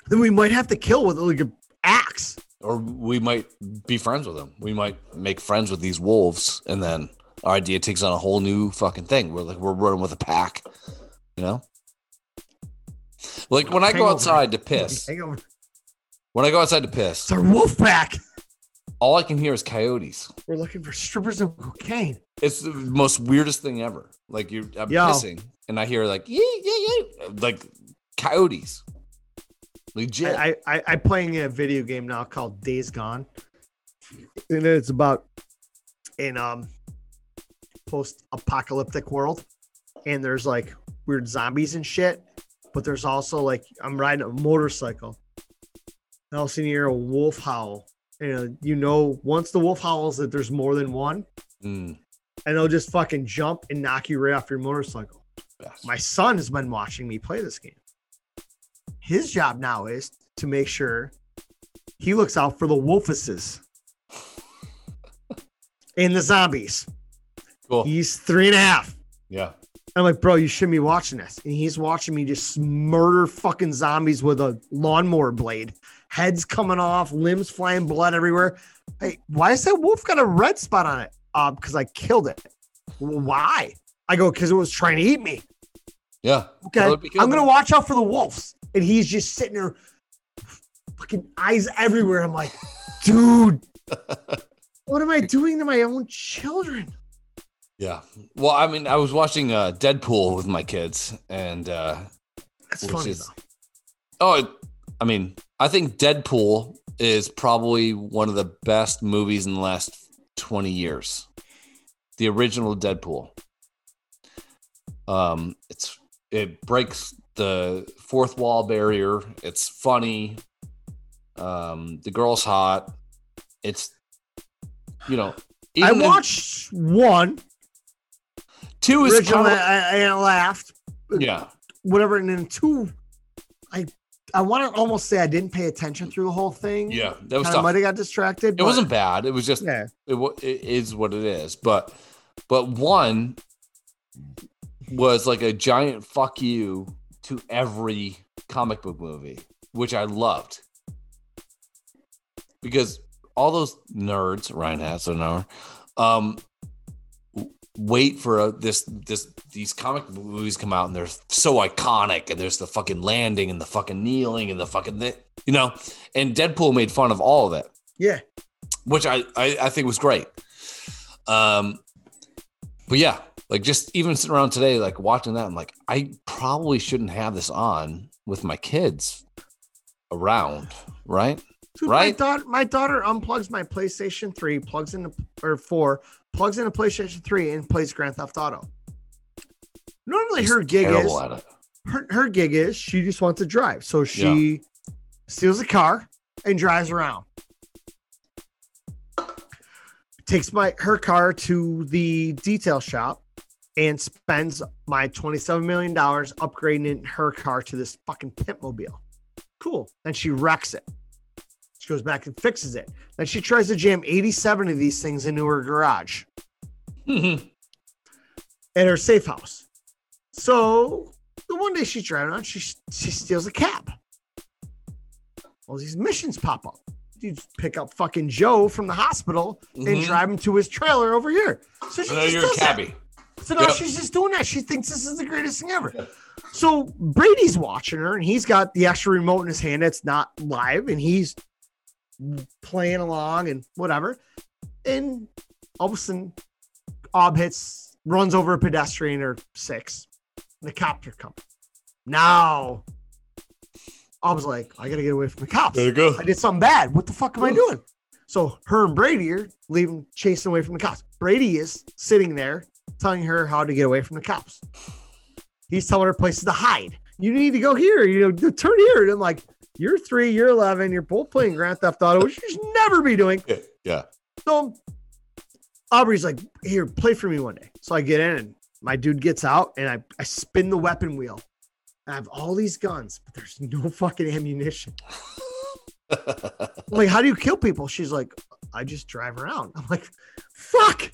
then we might have to kill with like an axe. or we might be friends with them. We might make friends with these wolves, and then our idea takes on a whole new fucking thing. We're like we're running with a pack, you know. Like when I go outside to [LAUGHS] piss, when I go outside to piss, It's our wolf pack. all I can hear is coyotes. We're looking for strippers and cocaine. It's the most weirdest thing ever. Like you're I'm Yo. pissing and I hear like yeah yeah yeah like coyotes. Legit. I, I I playing a video game now called Days Gone, and it's about in um post-apocalyptic world, and there's like weird zombies and shit, but there's also like I'm riding a motorcycle, and I'll you hear a wolf howl, and you know once the wolf howls that there's more than one, Mm, and they'll just fucking jump and knock you right off your motorcycle. My son has been watching me play this game. His job now is to make sure he looks out for the wolfuses [LAUGHS] and the zombies. cool. He's three and a half. Yeah. I'm like, bro, you shouldn't be watching this. And he's watching me just murder fucking zombies with a lawnmower blade, heads coming off, limbs flying, blood everywhere. Hey, why is that wolf got a red spot on it? Uh, because I killed it. Why? I go, because it was trying to eat me. Yeah. Okay. Kill it, be killed. I'm gonna watch out for the wolves. And he's just sitting there, fucking eyes everywhere. I'm like, dude, [LAUGHS] what am I doing to my own children? Yeah. Well, I mean, I was watching uh, Deadpool with my kids, and uh, That's funny is- though. oh, I mean, I think Deadpool is probably one of the best movies in the last 20 years. The original Deadpool. Um, it's it breaks the fourth wall barrier. It's funny. Um, the girl's hot. It's you know, I even in- watched one two is kind of- I, I laughed, yeah. whatever, and then two, I I want to almost say I didn't pay attention through the whole thing. Yeah, that was of might have got distracted. It but- wasn't bad. It was just Yeah. it, it is what it is. But but one was like a giant fuck you to every comic book movie, which I loved because all those nerds, Ryan has an hour, um, wait for a, this this these comic movies come out and they're so iconic and there's the fucking landing and the fucking kneeling and the fucking you know, and Deadpool made fun of all of it Yeah. which I, I I think was great. Um, but yeah, like just even sitting around today, like watching that, I'm like, I probably shouldn't have this on with my kids around, right? Dude, Right? My daughter, my daughter unplugs my PlayStation 3, plugs into or 4, plugs into PlayStation 3 and plays Grand Theft Auto. Normally her gig is her, her gig is she just wants to drive. So she steals a car and drives around. Takes my her car to the detail shop and spends my $27 million upgrading her car to this fucking pimp mobile. Cool. Then she wrecks it. She goes back and fixes it. Then she tries to jam 87 of these things into her garage [LAUGHS] at her safe house. So the one day she's driving around, she she steals a cab. All these missions pop up. You pick up fucking Joe from the hospital and Mhm. drive him to his trailer over here. So So you're a does that. So now Yep. she's just doing that. She thinks this is the greatest thing ever. So Brady's watching her, and he's got the extra remote in his hand that's not live, and he's playing along and whatever. And all of a sudden, Ob hits, runs over a pedestrian or six. The cops are coming. Now, I was like, I gotta get away from the cops. There you go. I did something bad. What the fuck am I doing? So her and Brady are leaving, chasing away from the cops. Brady is sitting there telling her how to get away from the cops. He's telling her places to hide. You need to go here. You know, turn here. And I'm like, you're three, you're 11, you're both playing Grand Theft Auto, which you should never be doing. Yeah. So Aubrey's like, here, play for me one day. So I get in and my dude gets out and I, I spin the weapon wheel. I have all these guns, but there's no fucking ammunition. [LAUGHS] Like, how do you kill people? She's like, I just drive around. I'm like, fuck.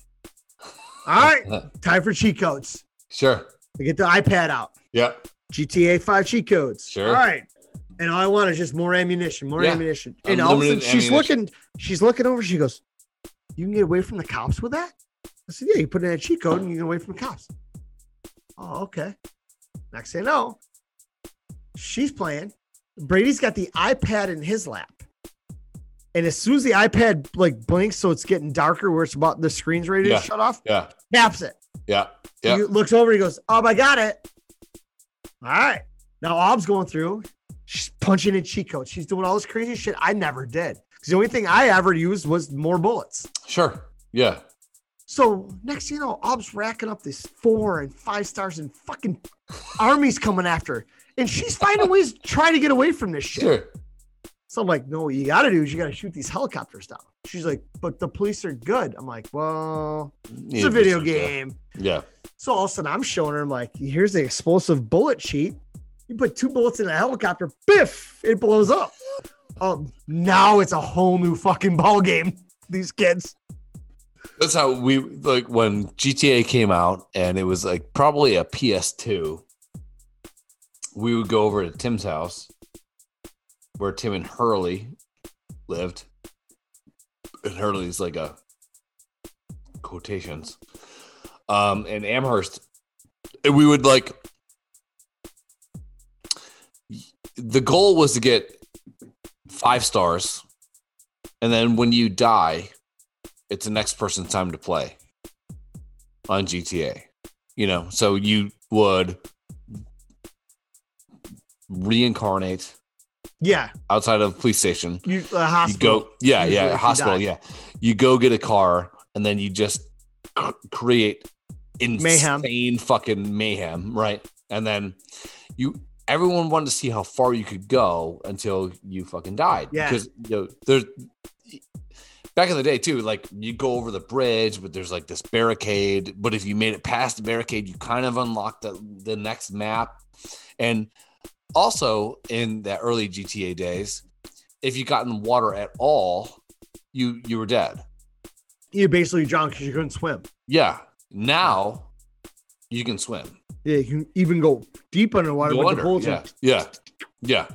All right, uh-huh. time for cheat codes. sure. I get the iPad out. Yeah. GTA 5 cheat codes. Sure. All right. And all I want is just more ammunition, more Yeah. ammunition. And all of a sudden she's ammunition. looking, she's looking over. She goes, You can get away from the cops with that? I said, Yeah, you put in a cheat code and you get away from the cops. Oh, okay. Next thing I know, she's playing. Brady's got the iPad in his lap. And as soon as the iPad like blinks, so it's getting darker, where it's about the screen's ready to shut off, Yeah. taps it. Yeah. Yeah. He looks over, he goes, "Oh, I got it." All right. Now Ob's going through. She's punching in cheat codes. She's doing all this crazy shit I never did. Because the only thing I ever used was more bullets. Sure. Yeah. So next thing you know, Ob's racking up this four and five stars and fucking armies coming after her. And she's finding ways to try to get away from this shit. Sure. So I'm like, no, what you gotta do is you gotta shoot these helicopters down. She's like, but the police are good. I'm like, well, it's Yeah, a video yeah. game. Yeah. So all of a sudden I'm showing her, I'm like, here's the explosive bullet cheat. You put two bullets in a helicopter, biff, it blows up. Oh, now it's a whole new fucking ball game. These kids. That's how we like when GTA came out and it was like probably a PS2. We would go over to Tim's house where Tim and Hurley lived. And Hurley's like a quotations. Um and Amherst. And we would like the goal was to get five stars. And then when you die, it's the next person's time to play on GTA. You know, so you would reincarnate Yeah. outside of police station. You uh, You go, yeah, usually yeah, hospital, yeah. You go get a car, and then you just create Mayhem. insane fucking mayhem, right? And then you, everyone wanted to see how far you could go until you fucking died. Yeah. because you know there's back in the day too. Like you go over the bridge, but there's like this barricade. But if you made it past the barricade, you kind of unlock the the next map, and also in the early GTA days, if you got in water at all, you you were dead. You basically drowned because you couldn't swim. Yeah. Now you can swim. Yeah, you can even go deep underwater Go with under. the bullets. Yeah. Yeah. Yeah.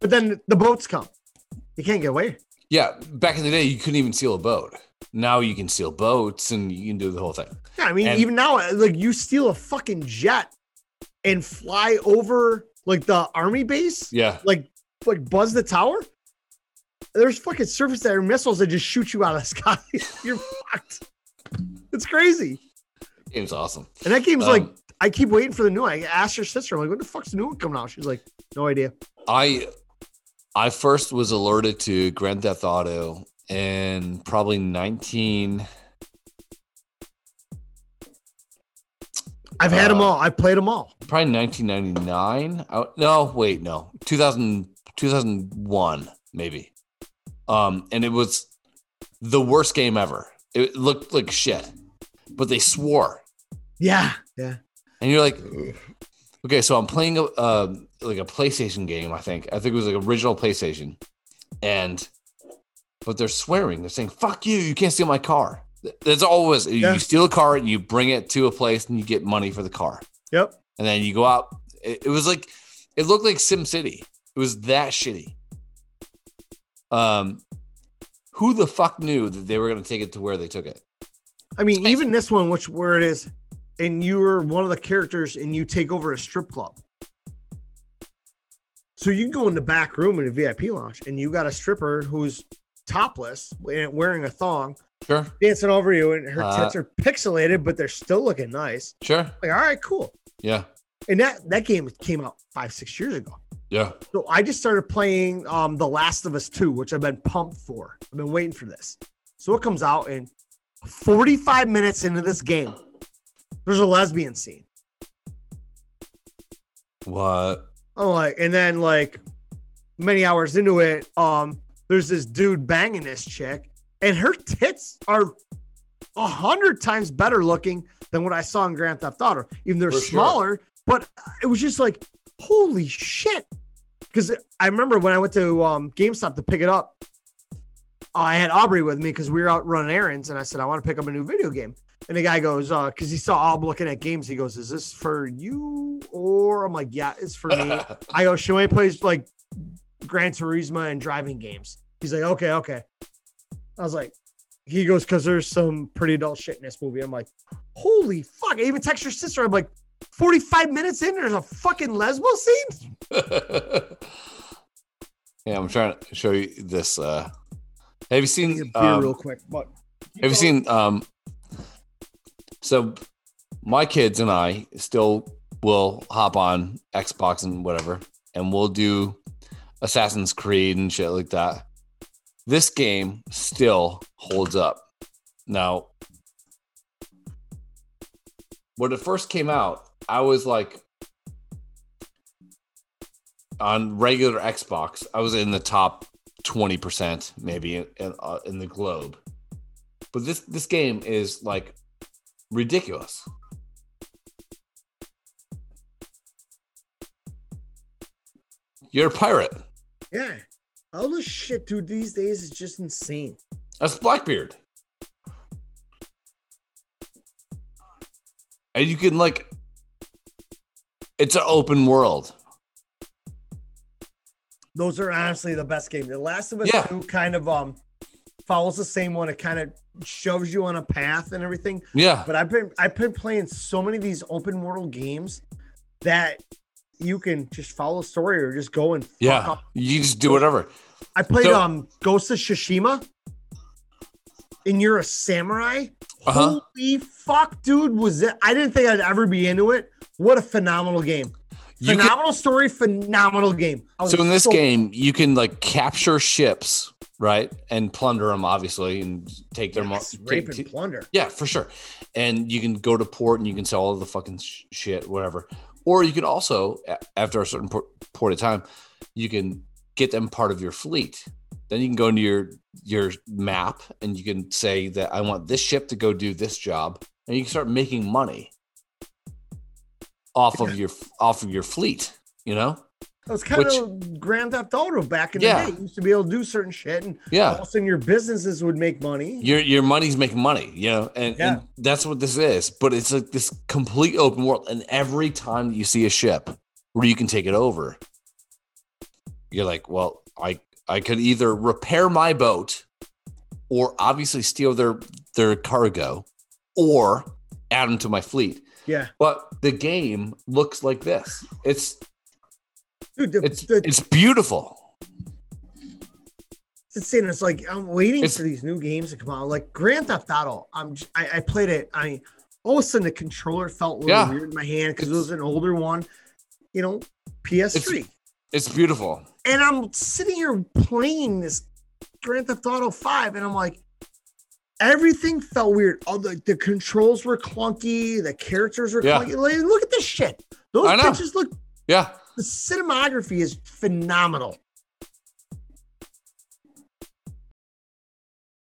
But then the boats come. You can't get away. Yeah. Back in the day, you couldn't even steal a boat. Now you can steal boats and you can do the whole thing. Yeah, I mean, And- even now, like you steal a fucking jet and fly over like the army base, Yeah. like like buzz the tower. There's fucking surface to air missiles that just shoot you out of the [LAUGHS] sky. [LAUGHS] You're fucked. It's crazy. Game's awesome. And that game's like, Um, I keep waiting for the new one. I asked her sister, I'm like, when the fuck's the new one coming out? She's like, no idea. I I first was alerted to Grand Theft Auto in probably 19 I've had them Uh, all. I've played them all. probably 1999. I, no, wait, no. 2000 2001 maybe. Um and it was the worst game ever. It looked like shit. But they swore. Yeah. Yeah. And you're like, okay, so I'm playing a uh, like a PlayStation game. I think I think it was like original PlayStation, and but they're swearing. They're saying "fuck you," you can't steal my car. That's always Yeah. you steal a car and you bring it to a place and you get money for the car, Yep. and then you go out. It, it was like it looked like Sim City. It was that shitty. Um, who the fuck knew that they were going to take it to where they took it? I mean, even this one, which where it is, and you're one of the characters and you take over a strip club. So you can go in the back room in a VIP lounge and you got a stripper who's topless and wearing a thong Sure, dancing over you and her Uh, tits are pixelated, but they're still looking nice. sure, Like, all right, cool. yeah, And that that game came out five, six years ago. yeah. So I just started playing um The Last of Us 2, which I've been pumped for. I've been waiting for this. So it comes out and 45 minutes into this game, there's a lesbian scene. What? Oh, like, and then like many hours into it, um, there's this dude banging this chick, and her tits are a hundred times better looking than what I saw in Grand Theft Auto. Even they're For sure. smaller, but it was just like, holy shit. Because I remember when I went to um, GameStop to pick it up, I had Aubrey with me because we were out running errands, and I said I want to pick up a new video game. And the guy goes, uh, because he saw Aub looking at games, he goes, "Is this for you?" Or I'm like, "Yeah, it's for me." [LAUGHS] I go, "She only plays like Gran Turismo and driving games." He's like, "Okay, okay." I was like, he goes, "Cause there's some pretty adult shit in this movie." I'm like, "Holy fuck!" I even text your sister. I'm like, "45 minutes in, there's a fucking lesbo scene." [LAUGHS] yeah, I'm trying to show you this. Uh, Have you seen? a beer um, real quick. But Have you seen? Um, so my kids and I still will hop on Xbox and whatever, and we'll do Assassin's Creed and shit like that. This game still holds up. Now, when it first came out, I was like on regular Xbox, I was in the top 20% maybe in, in, uh, in the globe. But this this game is like ridiculous. You're a pirate. yeah, all this shit, dude, these days is just insane. That's Blackbeard. And you can like it's an open world. Those are honestly the best game. The Last of Us Yeah. 2 kind of um follows the same one. It kind of shoves you on a path and everything. Yeah. But I've been I've been playing so many of these open world games that you can just follow a story or just go and fuck Yeah. up. You just do whatever. I played So- um Ghost of Tsushima, and you're a samurai. Uh-huh. Holy fuck, dude! Was it? I didn't think I'd ever be into it. What a phenomenal game! You can, Phenomenal story, phenomenal game. So in this so- game, you can like capture ships, right? And plunder them obviously and take their yes, mo- rape take- and plunder. Yeah, for sure. And you can go to port and you can sell all the fucking sh- shit, whatever. Or you can also, after a certain point of time, you can get them part of your fleet. Then you can go into your your map and you can say that I want this ship to go do this job, and you can start making money off of your off of your fleet. You know? It was kind Which- of Grand Theft Auto back in Yeah. the day. You used to be able to do certain shit, and yeah. all of a sudden your businesses would make money. your your money's making money, you know, and, Yeah. and that's what this is. But it's like this complete open world, and every time that you see a ship where you can take it over, you're like, well, I I could either repair my boat, or obviously steal their their cargo, or add them to my fleet. Yeah, But the game looks like this. It's dude, the, it's the, it's beautiful. it's insane. It's like I'm waiting It's- for these new games to come out. Like Grand Theft Auto. I'm I, I played it. I all of a sudden the controller felt a little Yeah. weird in my hand because it was an older one. You know, PS3. It's beautiful. and I'm sitting here playing this Grand Theft Auto 5, and I'm like, everything felt weird. All the, the controls were clunky, the characters were Yeah. clunky. Like, look at this shit. Those pictures look Yeah. The cinematography is phenomenal.